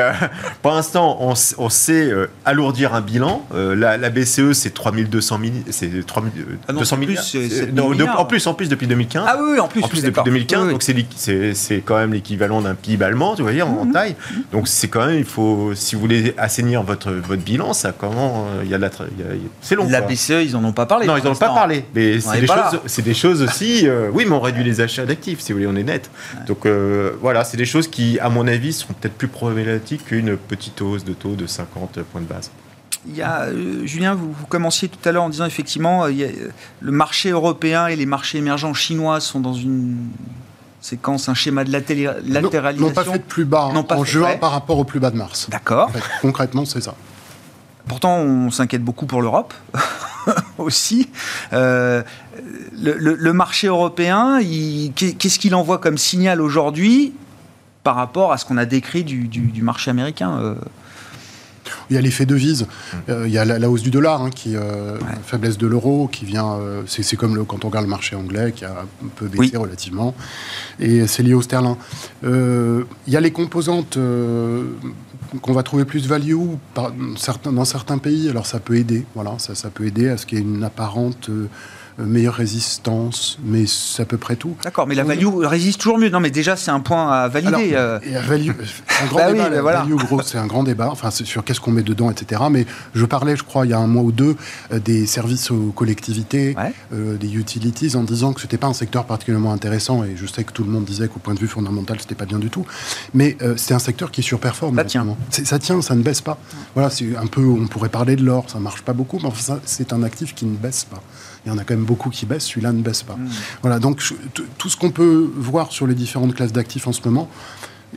pour l'instant, on, sait alourdir un bilan. La, BCE, c'est 3200 milliards 3 Ah non, 200 c'est plus, milliards. c'est Euh, 7 non, de- en plus, en plus depuis 2015. Ah oui, oui, en plus, en plus depuis d'accord. 2015, Oui, oui. donc c'est quand même l'équivalent d'un PIB allemand, tu vois, en, Mhm. en taille. Donc c'est quand même, il faut, si vous voulez assainir votre votre bilan, ça comment, euh, il y a de la, c'est long. La quoi. BCE, ils en ont pas parlé. Non, ils n'en ont pas parlé. Mais c'est est des, choses- c'est des choses aussi. euh, oui, mais on réduit les achats d'actifs, si vous voulez, on est net. Donc euh, voilà, c'est des choses qui, à mon avis, seront peut-être plus problématiques qu'une petite hausse de taux de 50 points de base. Il y a, euh, Julien, vous, vous commenciez tout à l'heure en disant effectivement, euh, il y a, euh, le marché européen et les marchés émergents chinois sont dans une séquence, un schéma de latéralisation. N'ont pas fait de plus bas pas en juin par rapport au plus bas de mars. D'accord. En fait, concrètement, c'est ça. Pourtant, on s'inquiète beaucoup pour l'Europe aussi. Euh, le, le- le marché européen, qu'est-ce qu'il envoie comme signal aujourd'hui par rapport à ce qu'on a décrit du, du- du marché américain Il y a l'effet devise, Mmh. Euh, il y a la, la hausse du dollar, hein, qui, euh, faiblesse de l'euro, qui vient. euh, c'est c'est comme le, quand on regarde le marché anglais, qui a un peu baissé Oui. relativement, et c'est lié au sterling. Il y a les composantes qu'on va trouver plus value par, dans certains pays. Alors ça peut aider, voilà, ça, ça peut aider à ce qu'il y ait une apparente meilleure résistance, mais c'est à peu près tout. D'accord, mais la value résiste toujours mieux. Non, mais déjà, c'est un point à valider. Alors, euh. et la value, c'est un grand Bah oui, débat. mais la voilà. value, gros, c'est un grand débat. Enfin, sur qu'est-ce qu'on met dedans, etc. Mais je parlais, je crois, il y a un mois ou deux, euh, des services aux collectivités, Ouais. euh, des utilities, en disant que c'était pas un secteur particulièrement intéressant. Et je sais que tout le monde disait qu'au point de vue fondamental, c'était pas bien du tout. Mais euh, c'est un secteur qui surperforme. Ça en ce tient. Ça tient, ça ne baisse pas. Voilà, c'est un peu. On pourrait parler de l'or, ça marche pas beaucoup, mais enfin, c'est un actif qui ne baisse pas. Il y en a quand même beaucoup qui baissent, celui-là ne baisse pas. Mmh. Voilà, donc tout ce qu'on peut voir sur les différentes classes d'actifs en ce moment,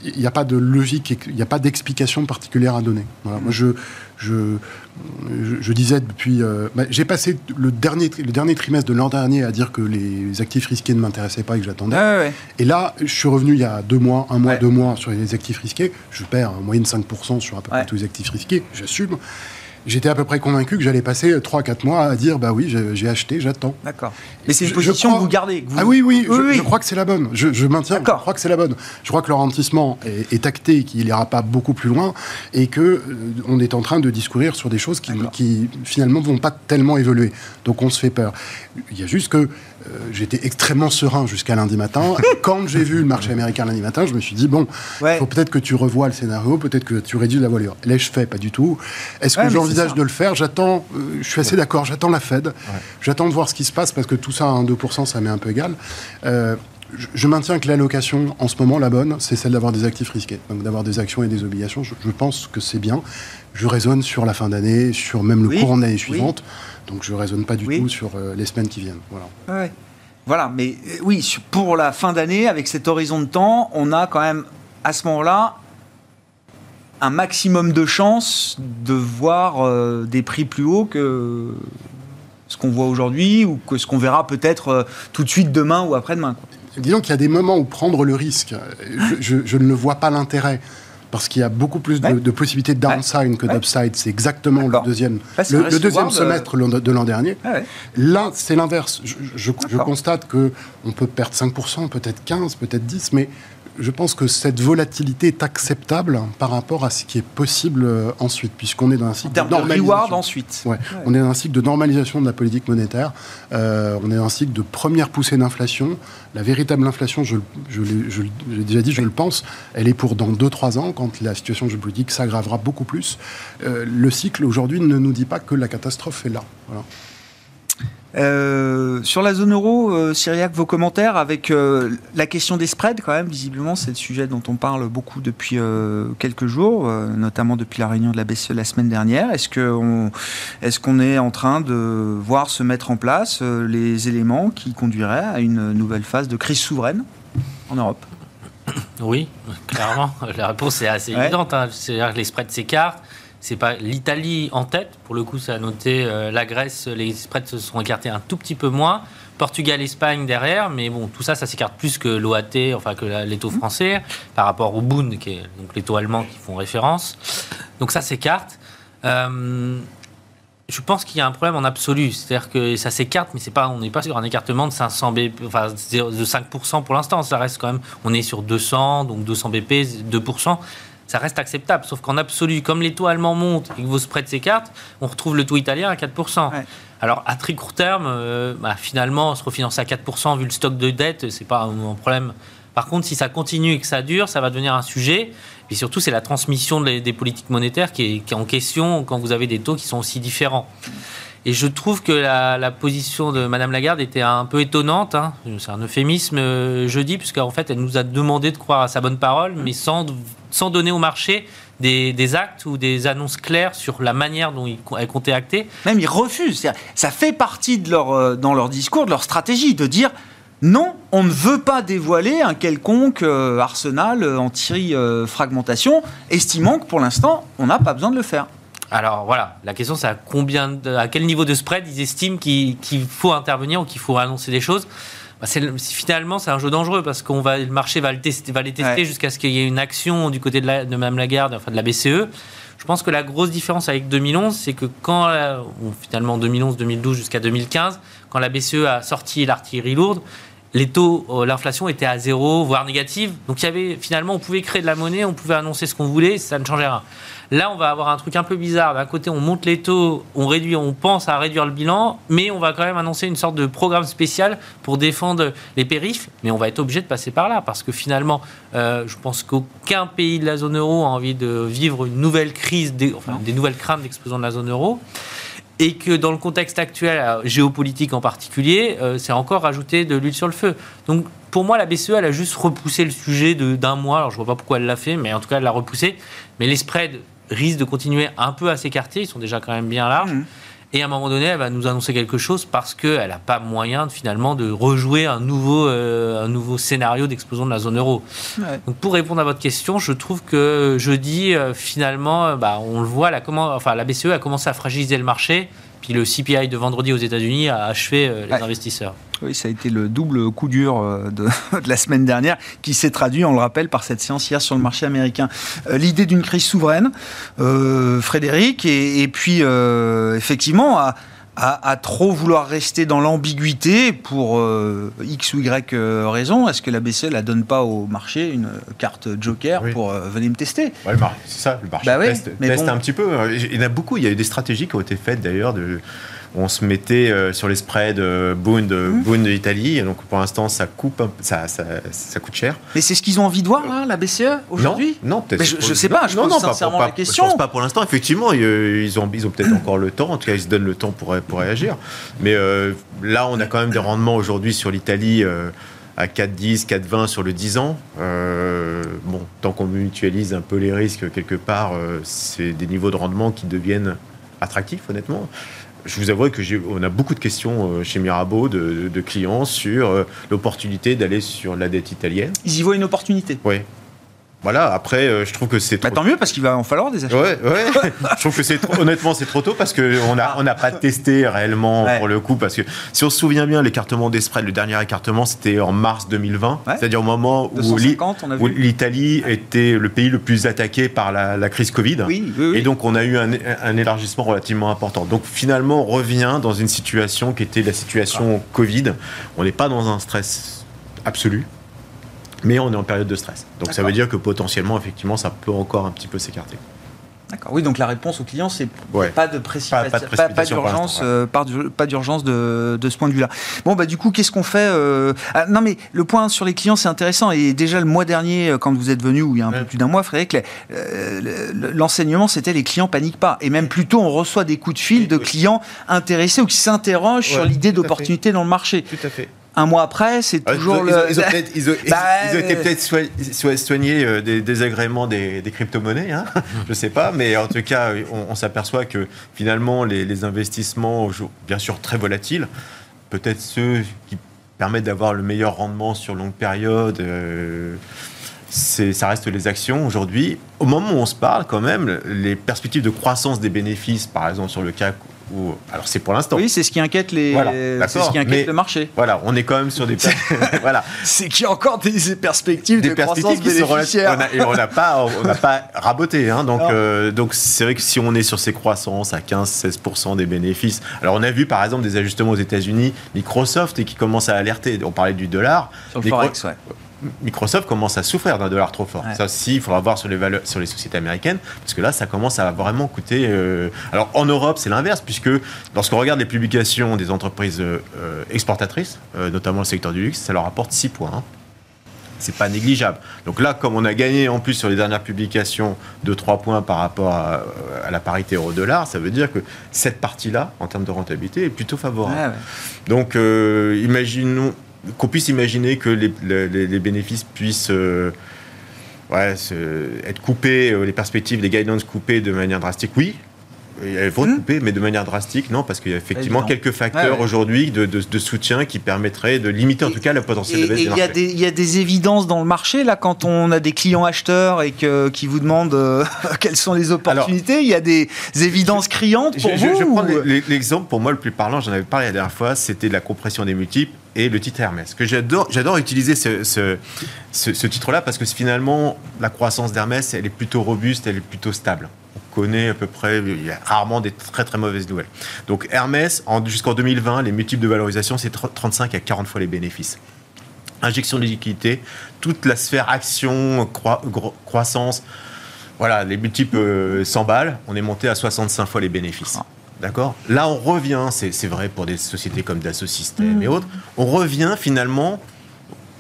il n'y a pas de logique, il n'y a pas d'explication particulière à donner. Voilà, moi, je, je, disais depuis... euh, bah, J'ai passé le dernier, le dernier trimestre de l'an dernier à dire que les actifs risqués ne m'intéressaient pas et que j'attendais. Ouais. Et là, je suis revenu il y a deux mois, un mois, Ouais. deux mois sur les actifs risqués. Je perds en moyenne 5% sur à peu près Ouais. tous les actifs risqués, j'assume. J'étais à peu près convaincu que j'allais passer 3-4 mois à dire bah oui, j'ai acheté, j'attends. D'accord. Mais c'est une position crois- que vous gardez. que vous- Ah oui, oui, je, oui. je crois que c'est la bonne. Je, je maintiens, je crois que c'est la bonne. Je crois que le ralentissement est, est acté qu'il n'ira pas beaucoup plus loin et que euh, on est en train de discourir sur des choses qui, qui finalement vont pas tellement évoluer. Donc on se fait peur. Il y a juste que euh, j'étais extrêmement serein jusqu'à lundi matin. Quand j'ai vu le marché américain lundi matin, je me suis dit bon, il Ouais. faut peut-être que tu revoies le scénario, peut-être que tu réduis la voilure. L'ai-je fait Pas du tout. Est-ce Ouais, que mais j'envisage de le faire? J'attends. euh, je suis assez d'accord. J'attends la Fed. J'attends de voir ce qui se passe parce que tout ça à 1-2%, ça m'est un peu égal. Euh, je- je maintiens que l'allocation, en ce moment, la bonne, c'est celle d'avoir des actifs risqués. Donc d'avoir des actions et des obligations. Je, je pense que c'est bien. Je raisonne sur la fin d'année, sur même le Oui, courant de l'année oui. Donc je raisonne pas du Oui. tout sur euh, les semaines qui viennent. Voilà. Ouais. Voilà, mais euh, oui, pour la fin d'année, avec cet horizon de temps, on a quand même, à ce moment-là, un maximum de chances de voir euh, des prix plus hauts que ce qu'on voit aujourd'hui ou que ce qu'on verra peut-être euh, tout de suite demain ou après-demain. Disons qu'il y a des moments où prendre le risque, je, je- je ne le vois pas l'intérêt. Parce qu'il y a beaucoup plus de, Ouais. de possibilités de downside que d'upside. C'est exactement le deuxième, Là, le, deuxième reward, semestre l'an- de l'an dernier. Ah ouais. Là, c'est l'inverse. Je, je- je D'accord. constate que on peut perdre 5%, peut-être 15%, peut-être 10%, mais je pense que cette volatilité est acceptable par rapport à ce qui est possible euh, ensuite, puisqu'on est dans un En cycle de termes de normalisation. ensuite. Ouais. On est dans un cycle de normalisation de la politique monétaire. Euh, on est dans un cycle de première poussée d'inflation. La véritable inflation, je, je l'ai je l'ai déjà dit, je le pense, elle est pour dans 2-3 ans, quand la situation géopolitique s'aggravera beaucoup plus. Euh, le cycle aujourd'hui ne nous dit pas que la catastrophe est là. Voilà. Euh, sur la zone euro, euh, Cyriac, vos commentaires avec euh, la question des spreads, quand même, visiblement, c'est le sujet dont on parle beaucoup depuis euh, quelques jours, notamment depuis la réunion de la BCE la semaine dernière. Est-ce qu'on est, qu'on est en train de voir se mettre en place les éléments qui conduiraient à une nouvelle phase de crise souveraine en Europe? Oui, clairement. La réponse est assez Ouais. évidente. hein. C'est-à-dire que les spreads s'écartent. C'est pas l'Italie en tête. Pour le coup, ça a noté euh, la Grèce. Les spreads se sont écartés un tout petit peu moins. Portugal, Espagne derrière. Mais bon, tout ça, ça s'écarte plus que l'OAT, enfin que la- les taux français, par rapport au Bund, qui est donc les taux allemands qui font référence. Donc ça s'écarte. Euh, je pense qu'il y a un problème en absolu, c'est-à-dire que ça s'écarte, mais c'est pas, on n'est pas sur un écartement de 500 BP, enfin de 5% pour l'instant. Ça reste quand même, on est sur 200, donc 200 BP, 2%. Ça reste acceptable, sauf qu'en absolu, comme les taux allemands montent et que vos spreads s'écartent, on retrouve le taux italien à 4%. Ouais. Alors, à très court terme, euh, bah, finalement, se refinancer à 4% vu le stock de dette, c'est pas un, problème. Par contre, si ça continue et que ça dure, ça va devenir un sujet. Et surtout, c'est la transmission des, politiques monétaires qui est, en question quand vous avez des taux qui sont aussi différents. Et je trouve que la, position de Madame Lagarde était un peu étonnante. Hein. C'est un euphémisme euh, jeudi, puisqu'en fait, elle nous a demandé de croire à sa bonne parole, mais sans, sans donner au marché des, actes ou des annonces claires sur la manière dont elle comptait acter. Même ils refusent. Ça fait partie de leur, euh, dans leur discours, de leur stratégie, de dire non, on ne veut pas dévoiler un quelconque euh, arsenal anti-fragmentation, estimant que pour l'instant, on n'a pas besoin de le faire. Alors voilà, la question c'est à, combien à quel niveau de spread ils estiment qu'il faut intervenir ou qu'il faut annoncer des choses. Bah, finalement, c'est un jeu dangereux parce qu'on va, le marché va, le tester, va les tester jusqu'à ce qu'il y ait une action du côté de, la, de Mme Lagarde, enfin de la BCE. Je pense que la grosse différence avec 2011, c'est que quand, ou finalement 2011, 2012 jusqu'à 2015, quand la BCE a sorti l'artillerie lourde, les taux, euh, l'inflation était à zéro, voire négative. Donc il y avait finalement, on pouvait créer de la monnaie, on pouvait annoncer ce qu'on voulait, ça ne changeait rien. Là, on va avoir un truc un peu bizarre. D'un côté, on monte les taux, on réduit, on pense à réduire le bilan, mais on va quand même annoncer une sorte de programme spécial pour défendre les périphes. Mais on va être obligé de passer par là parce que finalement, euh, je pense qu'aucun pays de la zone euro a envie de vivre une nouvelle crise, des, enfin, des nouvelles craintes d'explosion de la zone euro et que dans le contexte actuel, géopolitique en particulier, euh, c'est encore rajouter de l'huile sur le feu. Donc pour moi, la BCE, elle a juste repoussé le sujet d'un mois. Alors je ne vois pas pourquoi elle l'a fait, mais en tout cas, elle l'a repoussé. Mais les spreads risque de continuer un peu à s'écarter. Ils sont déjà quand même bien larges. Mmh. Et à un moment donné, elle va nous annoncer quelque chose parce qu'elle n'a pas moyen de, finalement de rejouer un nouveau, euh, un nouveau scénario d'explosion de la zone euro. Donc pour répondre à votre question, je trouve que jeudi, euh, finalement, euh, bah, on le voit, la, comment, enfin, la BCE a commencé à fragiliser le marché. Puis le CPI de vendredi aux États-Unis a achevé les investisseurs. Oui, ça a été le double coup dur euh, de, la semaine dernière, qui s'est traduit, on le rappelle, par cette séance hier sur le marché américain. Euh, l'idée d'une crise souveraine, euh, Frédéric, et, puis effectivement, à, à, trop vouloir rester dans l'ambiguïté pour X ou Y raison, est-ce que la BCE la donne pas au marché une carte joker pour venir me tester? C'est ça, le marché bah teste, un petit peu. Il y en a beaucoup, il y a eu des stratégies qui ont été faites d'ailleurs de on se mettait euh, sur les spreads euh, Bund, euh, mmh. Bund d'Italie. Donc pour l'instant, ça coupe, ça, ça, ça, coûte cher. Mais c'est ce qu'ils ont envie de voir, là, la BCE, aujourd'hui Non, peut-être. Je, ne sais pas, je non, pose non, sincèrement pas, la question. Je pense pas pour l'instant. Effectivement, ils ont, ils ont peut-être encore le temps. En tout cas, ils se donnent le temps pour, pour réagir. Mais là, on a quand même des rendements aujourd'hui sur l'Italie à 4,10, 4,20 sur le 10 ans. bon, tant qu'on mutualise un peu les risques quelque part, c'est des niveaux de rendement qui deviennent attractifs, honnêtement je vous avoue que on a beaucoup de questions euh, chez Mirabeau de, clients sur euh, l'opportunité d'aller sur la dette italienne. Ils y voient une opportunité. Oui. Voilà, après, euh, je trouve que c'est bah, Tant mieux, parce qu'il va en falloir des achats. Ouais, ouais. je trouve que c'est honnêtement, c'est trop tôt parce qu'on n'a on a pas testé réellement pour le coup. Parce que si on se souvient bien, l'écartement des spreads, le dernier écartement, c'était en mars 2020, c'est-à-dire au moment où l'Italie était le pays le plus attaqué par la, crise Covid. Oui, oui, Et donc, on a eu un, un, élargissement relativement important. Donc, finalement, on revient dans une situation qui était la situation Covid. On n'est pas dans un stress absolu mais on est en période de stress. Donc ça veut dire que potentiellement, effectivement, ça peut encore un petit peu s'écarter. D'accord. Oui, donc la réponse aux clients, c'est pas de précipitation, pas, d'urgence, euh, pas d'urgence de, ce point de vue-là. Bon, bah du coup, qu'est-ce qu'on fait euh, ah, Non, mais le point sur les clients, c'est intéressant. Et déjà le mois dernier, euh, quand vous êtes venu, ou il y a un peu plus d'un mois, Frédéric, l'enseignement, c'était les clients paniquent pas. Et même plutôt, on reçoit des coups de fil de clients intéressés ou qui s'interrogent sur l'idée d'opportunité dans le marché. Tout à fait un mois après, c'est toujours ils, le. Ils ont, peut-être soigné, soigné des désagréments des, crypto-monnaies, hein je ne sais pas, mais en tout cas, on, s'aperçoit que finalement, les, investissements, bien sûr très volatiles, peut-être ceux qui permettent d'avoir le meilleur rendement sur longue période, euh, ça reste les actions aujourd'hui. Au moment où on se parle, quand même, les perspectives de croissance des bénéfices, par exemple sur le CAC alors c'est pour l'instant. Oui, c'est ce qui inquiète les. c'est ce qui inquiète le marché. Voilà, on est quand même sur des. voilà. C'est qu'il y a encore des perspectives des de perspectives croissance qui On n'a pas, on n'a pas raboté, hein, donc euh, donc c'est vrai que si on est sur ces croissances à 15-16% des bénéfices, alors on a vu par exemple des ajustements aux États-Unis, Microsoft et qui commence à alerter. On parlait du dollar. Sur le forex, ouais. Microsoft commence à souffrir d'un dollar trop fort. Ça aussi, il faudra voir sur les, valeurs, sur les sociétés américaines, parce que là, ça commence à vraiment coûter. Euh, alors en Europe, c'est l'inverse, puisque lorsqu'on regarde les publications des entreprises euh, exportatrices, notamment le secteur du luxe, ça leur apporte 6 points. Hein. C'est pas négligeable. Donc là, comme on a gagné en plus sur les dernières publications de 3 points par rapport à, la parité euro-dollar, ça veut dire que cette partie-là, en termes de rentabilité, est plutôt favorable. Donc, imaginons qu'on puisse imaginer que les, bénéfices puissent euh, être coupés, euh, les perspectives, les guidelines coupées de manière drastique, oui. Elles vont hmm. coupées, mais de manière drastique, non, parce qu'il y a effectivement quelques facteurs aujourd'hui de, soutien qui permettraient de limiter en tout cas le potentiel de baisse. Il y, a des évidences dans le marché, là, quand on a des clients acheteurs et que, qui vous demandent euh, quelles sont les opportunités, il y a des évidences criantes pour vous Je, prends l'exemple, pour moi, le plus parlant, j'en avais parlé la dernière fois, c'était la compression des multiples et le titre Hermès. Que j'adore, j'adore utiliser ce, ce, titre-là parce que finalement, la croissance d'Hermès, elle est plutôt robuste, elle est plutôt stable. On connaît à peu près, il y a rarement des très très mauvaises nouvelles. Donc Hermès, jusqu'en 2020, les multiples de valorisation, c'est 35 à 40 fois les bénéfices. Injection de liquidité, toute la sphère action, croissance, voilà, les multiples euh, 100 balles, on est monté à 65 fois les bénéfices. Ah. D'accord? Là, on revient, c'est vrai pour des sociétés comme Dassault Systèmes et autres, on revient finalement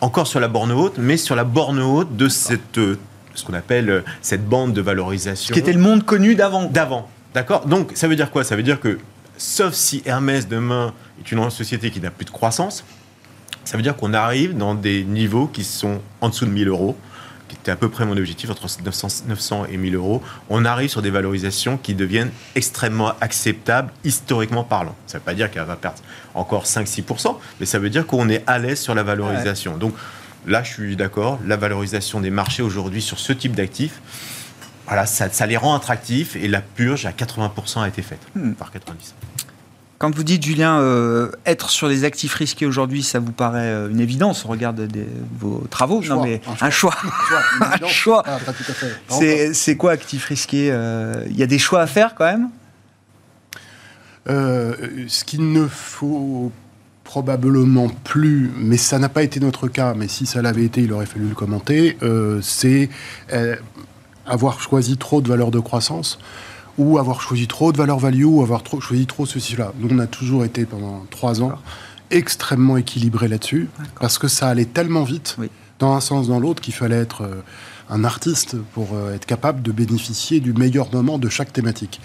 encore sur la borne haute, mais sur la borne haute de cette, euh, ce qu'on appelle euh, cette bande de valorisation. Ce qui était le monde connu d'avant. D'avant. D'accord? Donc, ça veut dire quoi? Ça veut dire que, sauf si Hermès demain est une société qui n'a plus de croissance, ça veut dire qu'on arrive dans des niveaux qui sont en dessous de 1000 euros qui était à peu près mon objectif, entre 900, et 1000 euros, on arrive sur des valorisations qui deviennent extrêmement acceptables historiquement parlant. Ça ne veut pas dire qu'elle va perdre encore 5-6%, mais ça veut dire qu'on est à l'aise sur la valorisation. Donc là, je suis d'accord, la valorisation des marchés aujourd'hui sur ce type d'actifs, voilà, ça, les rend attractifs et la purge à 80% a été faite, hmm. par 90%. Quand vous dites, Julien, euh, être sur les actifs risqués aujourd'hui, ça vous paraît euh, une évidence On regarde vos travaux? non, mais un choix. Un choix. Ah, c'est quoi actifs risqués euh, Il y a des choix à faire quand même? Ce qu'il ne faut probablement plus, mais ça n'a pas été notre cas, mais si ça l'avait été, il aurait fallu le commenter, c'est avoir choisi trop de valeurs de croissance ou avoir choisi trop de valeur value, ou avoir trop, choisi trop ceci-là. Nous, on a toujours été pendant trois ans extrêmement équilibré là-dessus, parce que ça allait tellement vite, dans un sens, dans l'autre, qu'il fallait être euh, un artiste pour euh, être capable de bénéficier du meilleur moment de chaque thématique.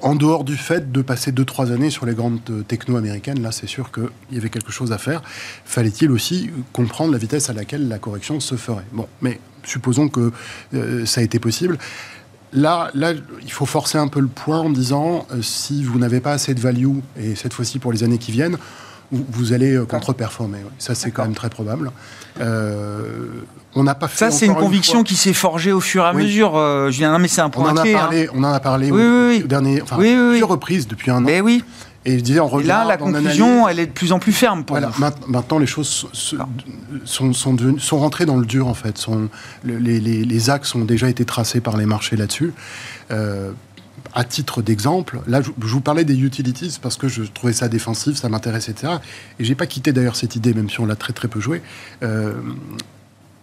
En dehors du fait de passer deux, trois années sur les grandes euh, techno américaines, là, c'est sûr qu'il y avait quelque chose à faire. Fallait-il aussi comprendre la vitesse à laquelle la correction se ferait Bon, mais supposons que ça a été possible. Là, là, il faut forcer un peu le point en disant euh, si vous n'avez pas assez de value, et cette fois-ci pour les années qui viennent, vous, allez euh, contre-performer. Ça, c'est quand même très probable. Euh, on n'a pas fait. Ça, c'est une conviction qui s'est forgée au fur et à mesure. je viens, mais c'est un point on en A parlé, hein. On en a parlé oui, oui, oui. dernier, enfin, plusieurs reprises depuis un an. Mais oui. Et, là, la conclusion, elle est de plus en plus ferme pour voilà, Maintenant, les choses sont, sont, rentrées dans le dur, en fait. Sont, les, les, axes ont déjà été tracés par les marchés là-dessus. Euh, à titre d'exemple, là, je, vous parlais des utilities parce que je trouvais ça défensif, ça m'intéressait, etc. Et j'ai pas quitté d'ailleurs cette idée, même si on l'a très très peu joué. Euh,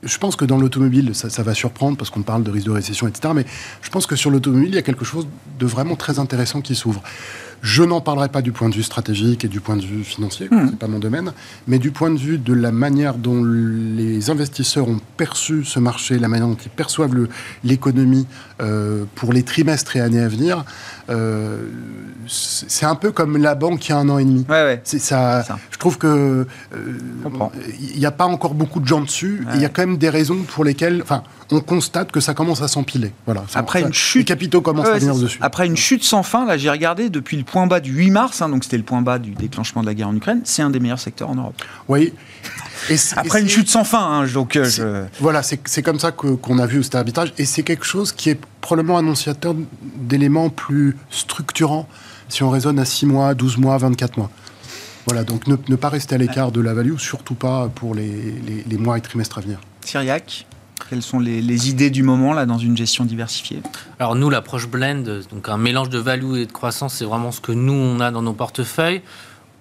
je pense que dans l'automobile, ça, ça, va surprendre parce qu'on parle de risque de récession, etc. Mais je pense que sur l'automobile, il y a quelque chose de vraiment très intéressant qui s'ouvre. Je n'en parlerai pas du point de vue stratégique et du point de vue financier, ce hmm. c'est pas mon domaine, mais du point de vue de la manière dont les investisseurs ont perçu ce marché, la manière dont ils perçoivent l'économie euh, pour les trimestres et années à venir. Euh, c'est un peu comme la banque qui a un an et demi. C'est ça, Je trouve que euh, il n'y a pas encore beaucoup de gens dessus. Il y a quand même des raisons pour lesquelles, enfin, on constate que ça commence à s'empiler. Voilà. Après une chute, les capitaux commencent à venir dessus. Après une chute sans fin, là, j'ai regardé depuis le point bas du 8 mars, hein, donc c'était le point bas du déclenchement de la guerre en Ukraine. C'est un des meilleurs secteurs en Europe. Oui. Et Après une chute sans fin, hein, donc euh, voilà, c'est comme ça qu'on a vu cet arbitrage, et c'est quelque chose qui est probablement annonciateur d'éléments plus structurants si on raisonne à 6 mois, 12 mois, 24 mois. Voilà, donc ne, pas rester à l'écart de la value, surtout pas pour les, les, mois et trimestres à venir. Syriac quelles sont les, idées du moment là dans une gestion diversifiée? Alors nous, l'approche blend, donc un mélange de value et de croissance, c'est vraiment ce que nous on a dans nos portefeuilles.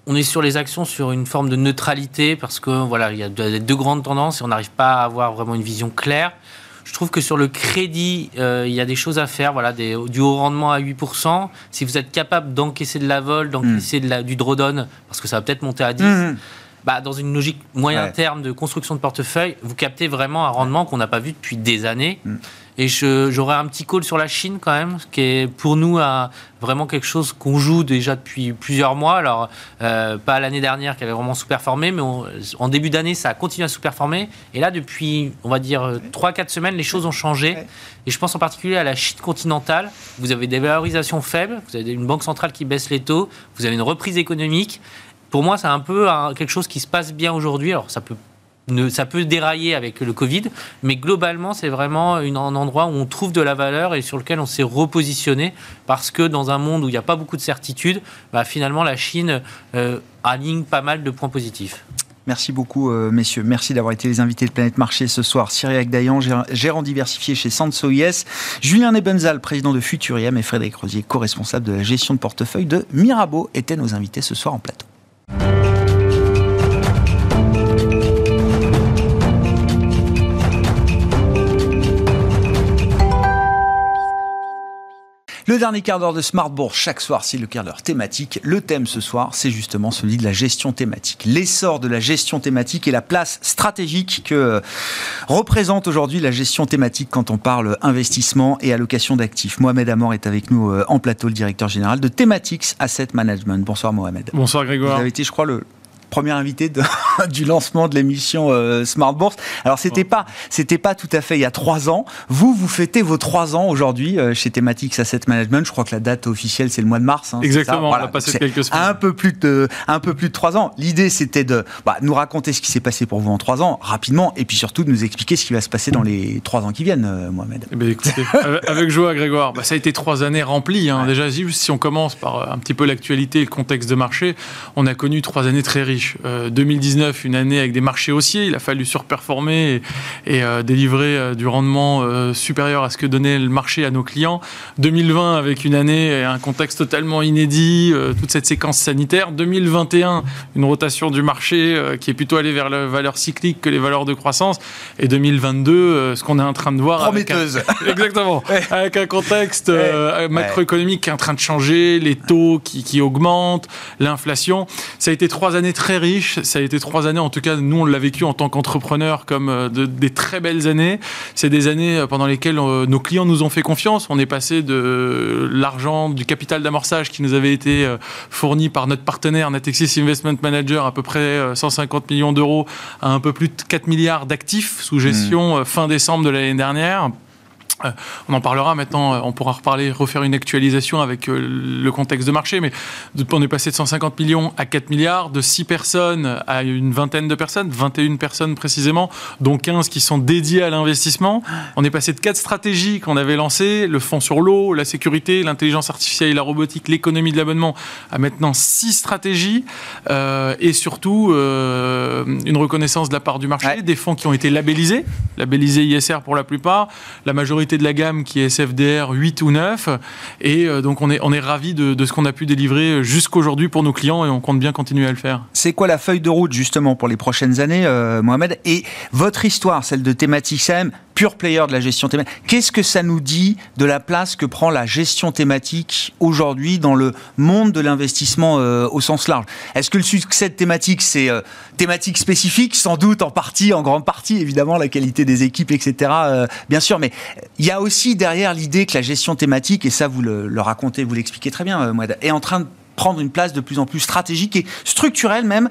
On est sur les actions sur une forme de neutralité parce que voilà, il y a deux grandes tendances et on n'arrive pas à avoir vraiment une vision claire. Je trouve que sur le crédit, euh, il y a des choses à faire. Voilà, des, du haut rendement à 8%. Si vous êtes capable d'encaisser de la vol, d'encaisser de du drawdown, parce que ça va peut-être monter à 10%, mmh. bah, dans une logique moyen terme de construction de portefeuille, vous captez vraiment un rendement qu'on n'a pas vu depuis des années. Mmh. Et j'aurais un petit call sur la Chine quand même, qui est pour nous vraiment quelque chose qu'on joue déjà depuis plusieurs mois. Alors, euh, pas l'année dernière qui avait vraiment sous-performé, mais en début d'année, ça a continué à sous-performer. Et là, depuis, on va dire, 3-4 semaines, les choses ont changé. Et je pense en particulier à la Chine continentale. Vous avez des valorisations faibles, vous avez une banque centrale qui baisse les taux, vous avez une reprise économique. Pour moi, c'est un peu quelque chose qui se passe bien aujourd'hui. Alors, ça peut ça peut dérailler avec le Covid, mais globalement, c'est vraiment un endroit où on trouve de la valeur et sur lequel on s'est repositionné parce que dans un monde où il n'y a pas beaucoup de certitudes, bah, finalement, la Chine euh, aligne pas mal de points positifs. Merci beaucoup, euh, messieurs. Merci d'avoir été les invités de Planète Marché ce soir. Cyriac Dayan, gérant diversifié chez Sansois. Julien Nebenzal, président de Futuriem, et Frédéric Rosier, co-responsable de la gestion de portefeuille de Mirabeau, étaient nos invités ce soir en plateau. Dernier quart d'heure de Smart Bourse, chaque soir, c'est le quart d'heure thématique. Le thème ce soir, c'est justement celui de la gestion thématique. L'essor de la gestion thématique et la place stratégique que représente aujourd'hui la gestion thématique quand on parle investissement et allocation d'actifs. Mohamed Amor est avec nous euh, en plateau, le directeur général de Thematics Asset Management. Bonsoir Mohamed. Bonsoir Grégoire. Vous avez été, je crois, le, premier invité de, du lancement de l'émission euh, Smart Bourse. Alors c'était pas c'était pas tout à fait il y a trois ans. Vous vous fêtez vos trois ans aujourd'hui euh, chez Thematics Asset Management. Je crois que la date officielle c'est le mois de mars. Hein, Exactement. On a passé quelques semaines. Un peu plus de un peu plus de trois ans. L'idée c'était de bah, nous raconter ce qui s'est passé pour vous en trois ans rapidement et puis surtout de nous expliquer ce qui va se passer dans les trois ans qui viennent, euh, Mohamed. Eh ben, écoutez, avec joie, Grégoire. Bah, ça a été trois années remplies. Hein. Déjà, si on commence par un petit peu l'actualité et le contexte de marché, on a connu trois années très riches. 2019, une année avec des marchés haussiers, il a fallu surperformer et, euh, délivrer euh, du rendement euh, supérieur à ce que donnait le marché à nos clients. 2020 avec une année et un contexte totalement inédit, toute cette séquence sanitaire. 2021, une rotation du marché qui est plutôt allée vers la valeur cyclique que les valeurs de croissance. Et 2022, ce qu'on est en train de voir. Prometteuse. exactement. Avec un contexte macroéconomique qui est en train de changer, les taux qui, qui augmentent, l'inflation. Ça a été trois années très riches. Ça a été trois années, en tout cas, nous, on l'a vécu en tant qu'entrepreneur comme euh, des très belles années. C'est des années euh, pendant lesquelles euh, nos clients nous ont fait confiance. On est passé de l'argent, du capital d'amorçage qui nous avait été fourni par notre partenaire Natexis Investment Manager, à peu près 150 millions d'euros, à un peu plus de 4 milliards d'actifs sous gestion mmh. fin décembre de l'année dernière. Euh, on en parlera maintenant, euh, on pourra reparler, refaire une actualisation avec euh, le contexte de marché, mais on est passé de 150 millions à 4 milliards, de 6 personnes à une vingtaine de personnes, 21 personnes précisément, dont 15 qui sont dédiées à l'investissement. On est passé de 4 stratégies qu'on avait lancées, le fonds sur l'eau, la sécurité, l'intelligence artificielle et la robotique, l'économie de l'abonnement, à maintenant 6 stratégies, et surtout une reconnaissance de la part du marché, des fonds qui ont été labellisés, labellisés ISR pour la plupart, la majorité de la gamme qui est SFDR 8 ou 9. Et euh, donc on est, on est ravis de, ce qu'on a pu délivrer jusqu'aujourd'hui pour nos clients et on compte bien continuer à le faire. C'est quoi la feuille de route justement pour les prochaines années, euh, Mohamed? Et votre histoire, celle de Thématique SAM, pure player de la gestion thématique. Qu'est-ce que ça nous dit de la place que prend la gestion thématique aujourd'hui dans le monde de l'investissement euh, au sens large? Est-ce que le succès de thématique, c'est thématique spécifique, sans doute en partie, en grande partie, évidemment, la qualité des équipes, etc. Euh, bien sûr, mais il y a aussi derrière l'idée que la gestion thématique, et ça vous le, racontez, vous l'expliquez très bien, Moed, est en train de prendre une place de plus en plus stratégique et structurelle même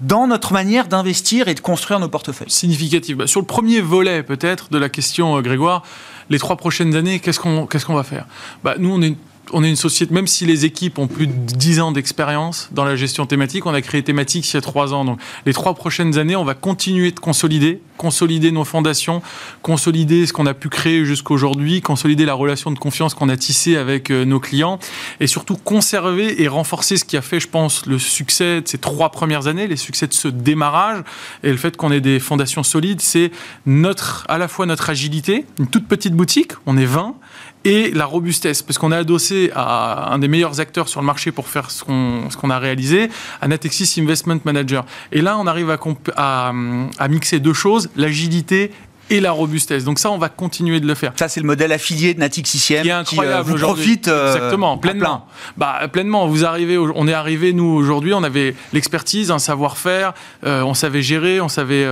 dans notre manière d'investir et de construire nos portefeuilles Significatif. Bah, sur le premier volet, peut-être, de la question, euh, Grégoire, les trois prochaines années, qu'est-ce qu'on qu'est-ce qu'on va faire? Bah, Nous, on est on est une société, même si les équipes ont plus de 10 ans d'expérience dans la gestion thématique, on a créé Thématique il y a 3 ans. Donc, les trois prochaines années, on va continuer de consolider, consolider nos fondations, consolider ce qu'on a pu créer jusqu'aujourd'hui, consolider la relation de confiance qu'on a tissée avec euh, nos clients et surtout conserver et renforcer ce qui a fait, je pense, le succès de ces trois premières années, les succès de ce démarrage et le fait qu'on ait des fondations solides, c'est notre, à la fois notre agilité, une toute petite boutique, on est 20, et la robustesse, parce qu'on est adossé à un des meilleurs acteurs sur le marché pour faire ce qu'on a réalisé, à Natexis Investment Manager. Et là, on arrive à, à, à mixer deux choses, l'agilité et la robustesse. Donc ça, on va continuer de le faire. Ça, c'est le modèle affilié de Natix ICM qui est incroyable qui, euh, profite euh, exactement pleinement. Bah pleinement. Vous arrivez, on est arrivé nous aujourd'hui, on avait l'expertise, un savoir-faire, euh, on savait gérer, on savait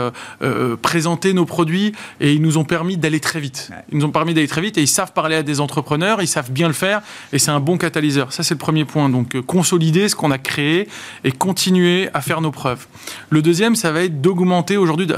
présenter nos produits et ils nous ont permis d'aller très vite. Ils nous ont permis d'aller très vite et ils savent parler à des entrepreneurs, ils savent bien le faire et c'est un bon catalyseur. Ça, c'est le premier point. Donc consolider ce qu'on a créé et continuer à faire nos preuves. Le deuxième, ça va être d'augmenter aujourd'hui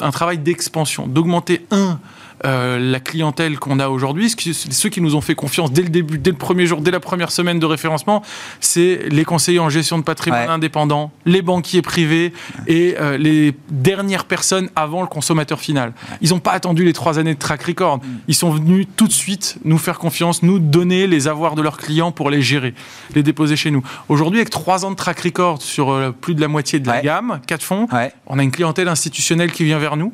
un travail d'expansion, d'augmenter un, euh, la clientèle qu'on a aujourd'hui, ceux qui nous ont fait confiance dès le début, dès le premier jour, dès la première semaine de référencement, c'est les conseillers en gestion de patrimoine indépendants, les banquiers privés et euh, les dernières personnes avant le consommateur final. Ils n'ont pas attendu les trois années de track record. Mm. Ils sont venus tout de suite nous faire confiance, nous donner les avoirs de leurs clients pour les gérer, les déposer chez nous. Aujourd'hui, avec trois ans de track record sur euh, plus de la moitié de la gamme, quatre fonds, on a une clientèle institutionnelle qui vient vers nous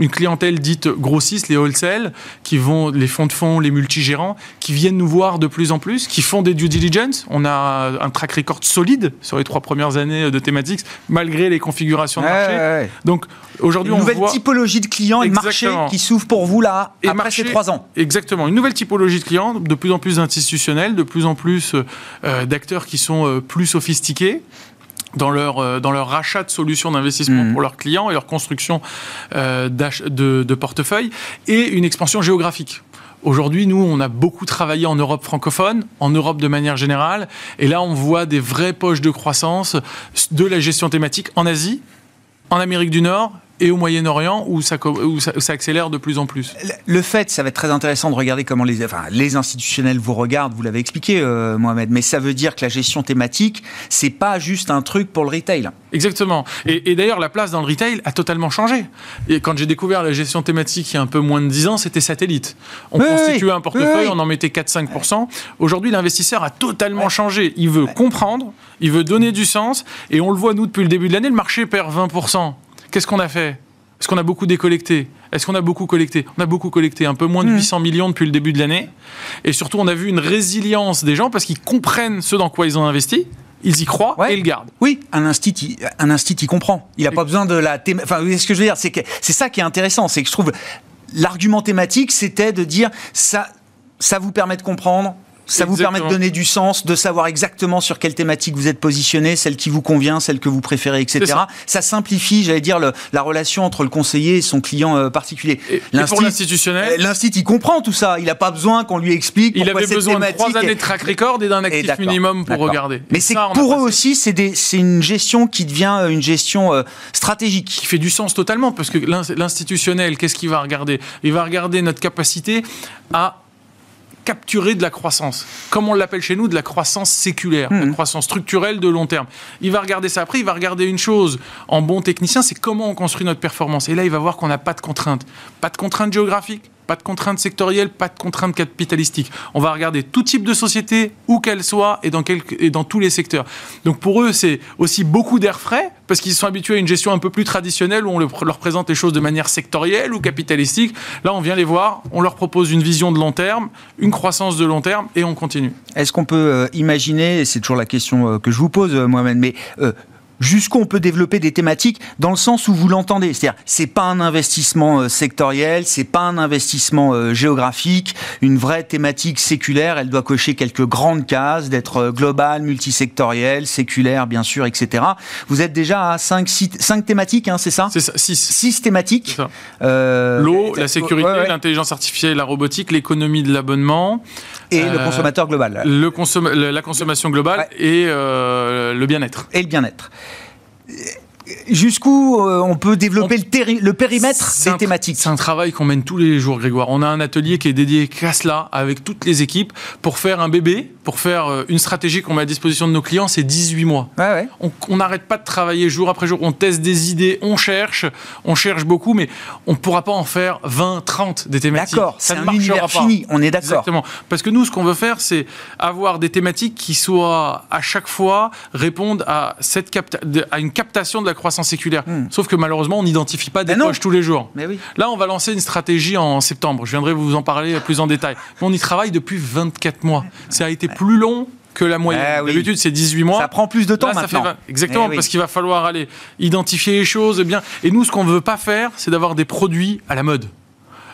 une clientèle dite grossiste, les wholesale, qui vont, les fonds de fonds, les multigérants, qui viennent nous voir de plus en plus, qui font des due diligence. On a un track record solide sur les trois premières années de thématiques, malgré les configurations de marché. Donc aujourd'hui, on nouvelle typologie de clients et de marché qui s'ouvre pour vous là et après ces trois ans. Exactement, une nouvelle typologie de clients, de plus en plus institutionnels, de plus en plus euh, d'acteurs qui sont euh, plus sophistiqués dans leur, euh, dans leur rachat de solutions d'investissement mmh. pour leurs clients et leur construction euh, de, de portefeuille, et une expansion géographique. Aujourd'hui, nous, on a beaucoup travaillé en Europe francophone, en Europe de manière générale, et là, on voit des vraies poches de croissance de la gestion thématique en Asie, en Amérique du Nord et au Moyen-Orient où, ça, ça, accélère de plus en plus. Le fait, ça va être très intéressant de regarder comment les, enfin, les institutionnels vous regardent, vous l'avez expliqué euh, Mohamed, mais ça veut dire que la gestion thématique, c'est pas juste un truc pour le retail. Exactement. Et, d'ailleurs, la place dans le retail a totalement changé. Et quand j'ai découvert la gestion thématique il y a un peu moins de 10 ans, c'était satellite. On constituait un portefeuille, on en mettait 4-5%. Aujourd'hui, l'investisseur a totalement changé. Il veut comprendre, il veut donner du sens, et on le voit, nous, depuis le début de l'année, le marché perd 20%. Qu'est-ce qu'on a fait? Est-ce qu'on a beaucoup décollecté? Est-ce qu'on a beaucoup collecté? On a beaucoup collecté, un peu moins de 800 hmm. millions depuis le début de l'année. Et surtout, on a vu une résilience des gens parce qu'ils comprennent ce dans quoi ils ont investi. Ils y croient et ils le gardent. Oui, un institut, un institut, il comprend. Il n'a pas besoin de la. Enfin, ce que je veux dire, c'est que c'est ça qui est intéressant, c'est que je trouve l'argument thématique, c'était de dire ça, ça vous permet de comprendre ça vous permet de donner du sens, de savoir exactement sur quelle thématique vous êtes positionné, celle qui vous convient, celle que vous préférez, etc. Ça. simplifie, j'allais dire, la relation entre le conseiller et son client euh, particulier. Et, pour l'institutionnel euh, L'institut, il comprend tout ça. Il n'a pas besoin qu'on lui explique. Il avait besoin de trois années de track record et d'un actif minimum pour regarder. Mais c'est pour eux aussi, c'est une gestion qui devient euh, une gestion stratégique. Qui fait du sens totalement, parce que l'institutionnel, qu'est-ce qu'il va regarder? Il va regarder notre capacité à capturer de la croissance. Comme on l'appelle chez nous, de la croissance séculaire, de la mmh. croissance structurelle de long terme. Il va regarder ça après, il va regarder une chose en bon technicien, c'est comment on construit notre performance. Et là, il va voir qu'on n'a pas de contraintes. Pas de contraintes géographiques, pas de contraintes sectorielles, pas de contraintes capitalistiques. On va regarder tout type de société, où qu'elle soit, et dans, tous les secteurs. Donc pour eux, c'est aussi beaucoup d'air frais, parce qu'ils sont habitués à une gestion un peu plus traditionnelle, où on leur présente les choses de manière sectorielle ou capitalistique. Là, on vient les voir, on leur propose une vision de long terme, une croissance de long terme, et on continue. Est-ce qu'on peut euh, imaginer, et c'est toujours la question euh, que je vous pose, euh, Mohamed, mais jusqu'où on peut développer des thématiques dans le sens où vous l'entendez. C'est-à-dire, c'est pas un investissement euh, sectoriel, c'est pas un investissement euh, géographique, une vraie thématique séculaire. Elle doit cocher quelques grandes cases, d'être euh, globale, multisectorielle, séculaire, bien sûr, etc. Vous êtes déjà à 5 cinq, thématiques, hein, c'est ça? C'est ça, 6. 6 thématiques. L'eau, la sécurité, l'intelligence artificielle, la robotique, l'économie de l'abonnement. Et le consommateur global. Le la consommation globale et le bien-être. Et le bien-être jusqu'où euh, on peut développer le, le, périmètre des thématiques? C'est un travail qu'on mène tous les jours, Grégoire. On a un atelier qui est dédié qu'à cela, avec toutes les équipes, pour faire un bébé, pour faire euh, une stratégie qu'on met à disposition de nos clients, c'est 18 mois. On n'arrête pas de travailler jour après jour, on teste des idées, on cherche, on cherche beaucoup, mais on ne pourra pas en faire 20, 30 des thématiques. D'accord, c'est un univers fini, on est d'accord. Exactement. Parce que nous, ce qu'on veut faire, c'est avoir des thématiques qui soient, à chaque fois, répondent à, cette à une captation de la croissance séculaire. Hmm. Sauf que malheureusement, on n'identifie pas des poches tous les jours. Mais oui. Là, on va lancer une stratégie en septembre. Je viendrai vous en parler plus en détail. on y travaille depuis 24 mois. Ça a été plus long que la moyenne. Eh D'habitude, c'est 18 mois. Ça prend plus de temps maintenant. Exactement, eh parce qu'il va falloir aller identifier les choses. bien. Et nous, ce qu'on ne veut pas faire, c'est d'avoir des produits à la mode.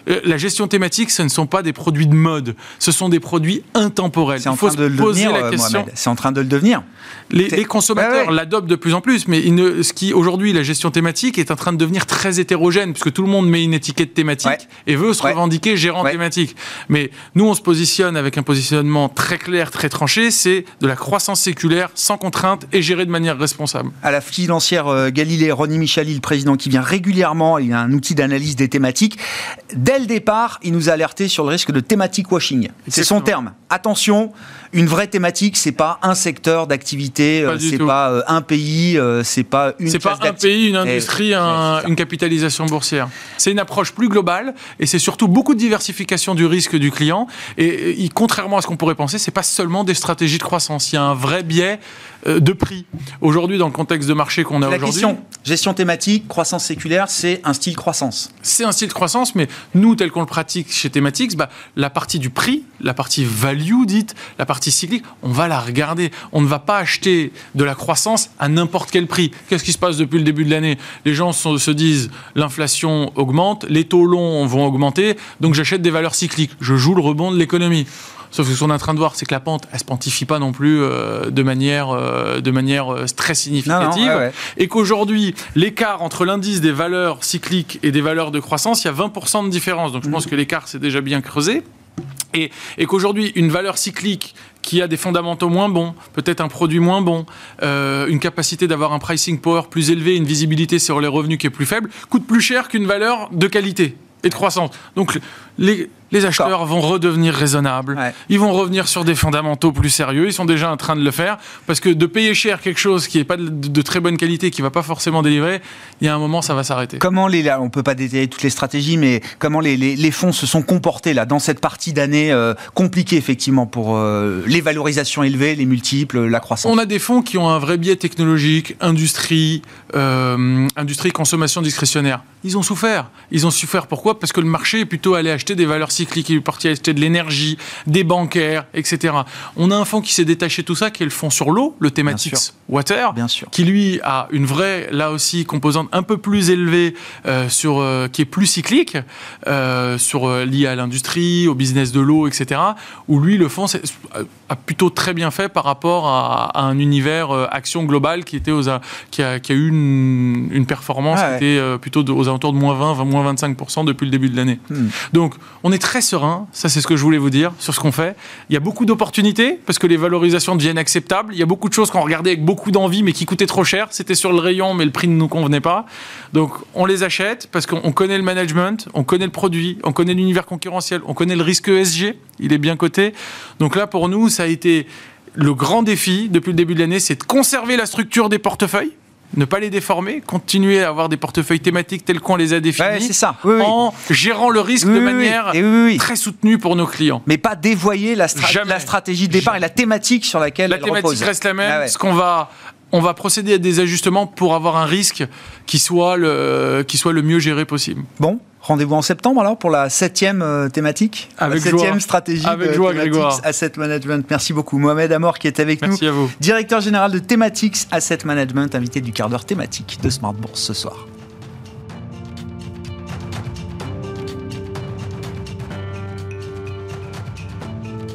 Euh, la gestion thématique, ce ne sont pas des produits de mode, ce sont des produits intemporels. Il faut se poser la euh, question. C'est en train de le devenir. Les, consommateurs l'adoptent de plus en plus, mais ce qui aujourd'hui la gestion thématique est en train de devenir très hétérogène, puisque tout le monde met une étiquette thématique et veut se revendiquer gérant thématique. Mais nous, on se positionne avec un positionnement très clair, très tranché, c'est de la croissance séculaire, sans contrainte et gérée de manière responsable. À la financière euh, Galilée, Ronnie Michali, le président qui vient régulièrement, il a un outil d'analyse des thématiques. Dès le départ, il nous a alerté sur le risque de thématique washing. C'est son terme. Attention, une vraie thématique, c'est pas un secteur d'activité, euh, c'est pas euh, un pays, euh, c'est pas une. C'est pas un pays, une industrie, une capitalisation boursière. C'est une approche plus globale et c'est surtout beaucoup de diversification du risque du client. Et, contrairement à ce qu'on pourrait penser, c'est pas seulement des stratégies de croissance. Il y a un vrai biais de prix. Aujourd'hui, dans le contexte de marché qu'on a aujourd'hui. Question, gestion thématique, croissance séculaire, c'est un style croissance. C'est un style croissance, mais nous, tel qu'on le pratique chez Thematics, bah, la partie du prix, la partie value dite, la partie cyclique, on va la regarder. On ne va pas acheter de la croissance à n'importe quel prix. Qu'est-ce qui se passe depuis le début de l'année? Les gens se disent l'inflation augmente, les taux longs vont augmenter, donc j'achète des valeurs cycliques. Je joue le rebond de l'économie. Sauf que ce qu'on est en train de voir, c'est que la pente, elle se pontifie pas non plus euh, de manière, euh, de manière euh, très significative. Et qu'aujourd'hui, l'écart entre l'indice des valeurs cycliques et des valeurs de croissance, il y a 20% de différence. Donc je pense mmh. que l'écart s'est déjà bien creusé. Et, qu'aujourd'hui, une valeur cyclique qui a des fondamentaux moins bons, peut-être un produit moins bon, euh, une capacité d'avoir un pricing power plus élevé, une visibilité sur les revenus qui est plus faible, coûte plus cher qu'une valeur de qualité et de croissance. Donc les, les acheteurs vont redevenir raisonnables. Ils vont revenir sur des fondamentaux plus sérieux. Ils sont déjà en train de le faire. Parce que de payer cher quelque chose qui n'est pas de, très bonne qualité, qui ne va pas forcément délivrer, il y a un moment, ça va s'arrêter. Comment les, là, on ne peut pas détailler toutes les stratégies, mais comment les, les, fonds se sont comportés là, dans cette partie d'année euh, compliquée, effectivement, pour euh, les valorisations élevées, les multiples, la croissance? On a des fonds qui ont un vrai biais technologique, industrie, euh, industrie, consommation discrétionnaire. Ils ont souffert. Ils ont souffert pourquoi? Parce que le marché est plutôt allé acheter des valeurs cyclique, il est parti acheter de l'énergie, des bancaires, etc. On a un fonds qui s'est détaché de tout ça, qui est le fonds sur l'eau, le Thematics Water, Bien sûr. qui lui a une vraie, là aussi, composante un peu plus élevée, euh, sur, euh, qui est plus cyclique, euh, sur, liée à l'industrie, au business de l'eau, etc. Où lui, le fonds a plutôt très bien fait par rapport à, un univers action globale qui, était aux, qui, a, qui a eu une, performance qui était plutôt aux alentours de moins 20, moins 25% depuis le début de l'année. Hmm. Donc, on est très serein, ça c'est ce que je voulais vous dire sur ce qu'on fait. Il y a beaucoup d'opportunités parce que les valorisations deviennent acceptables. Il y a beaucoup de choses qu'on regardait avec beaucoup d'envie mais qui coûtaient trop cher. C'était sur le rayon mais le prix ne nous convenait pas. Donc on les achète parce qu'on connaît le management, on connaît le produit, on connaît l'univers concurrentiel, on connaît le risque ESG, il est bien coté. Donc là pour nous ça a été le grand défi depuis le début de l'année, c'est de conserver la structure des portefeuilles ne pas les déformer, continuer à avoir des portefeuilles thématiques tels qu'on les a définis, ça. en gérant le risque de manière très soutenue pour nos clients. Mais pas dévoyer la, la stratégie de départ et la thématique sur laquelle la thématique reste la même. Ah ce qu'on va on va procéder à des ajustements pour avoir un risque qui soit le, qui soit le mieux géré possible. Bon, Rendez-vous en septembre alors pour la septième euh, thématique, avec la septième stratégie avec de joie, Grégoire. Asset Management. Merci beaucoup. Mohamed Amor qui est avec Merci nous, à vous. directeur général de Thematics Asset Management, invité du quart d'heure thématique de Smart Bourse ce soir.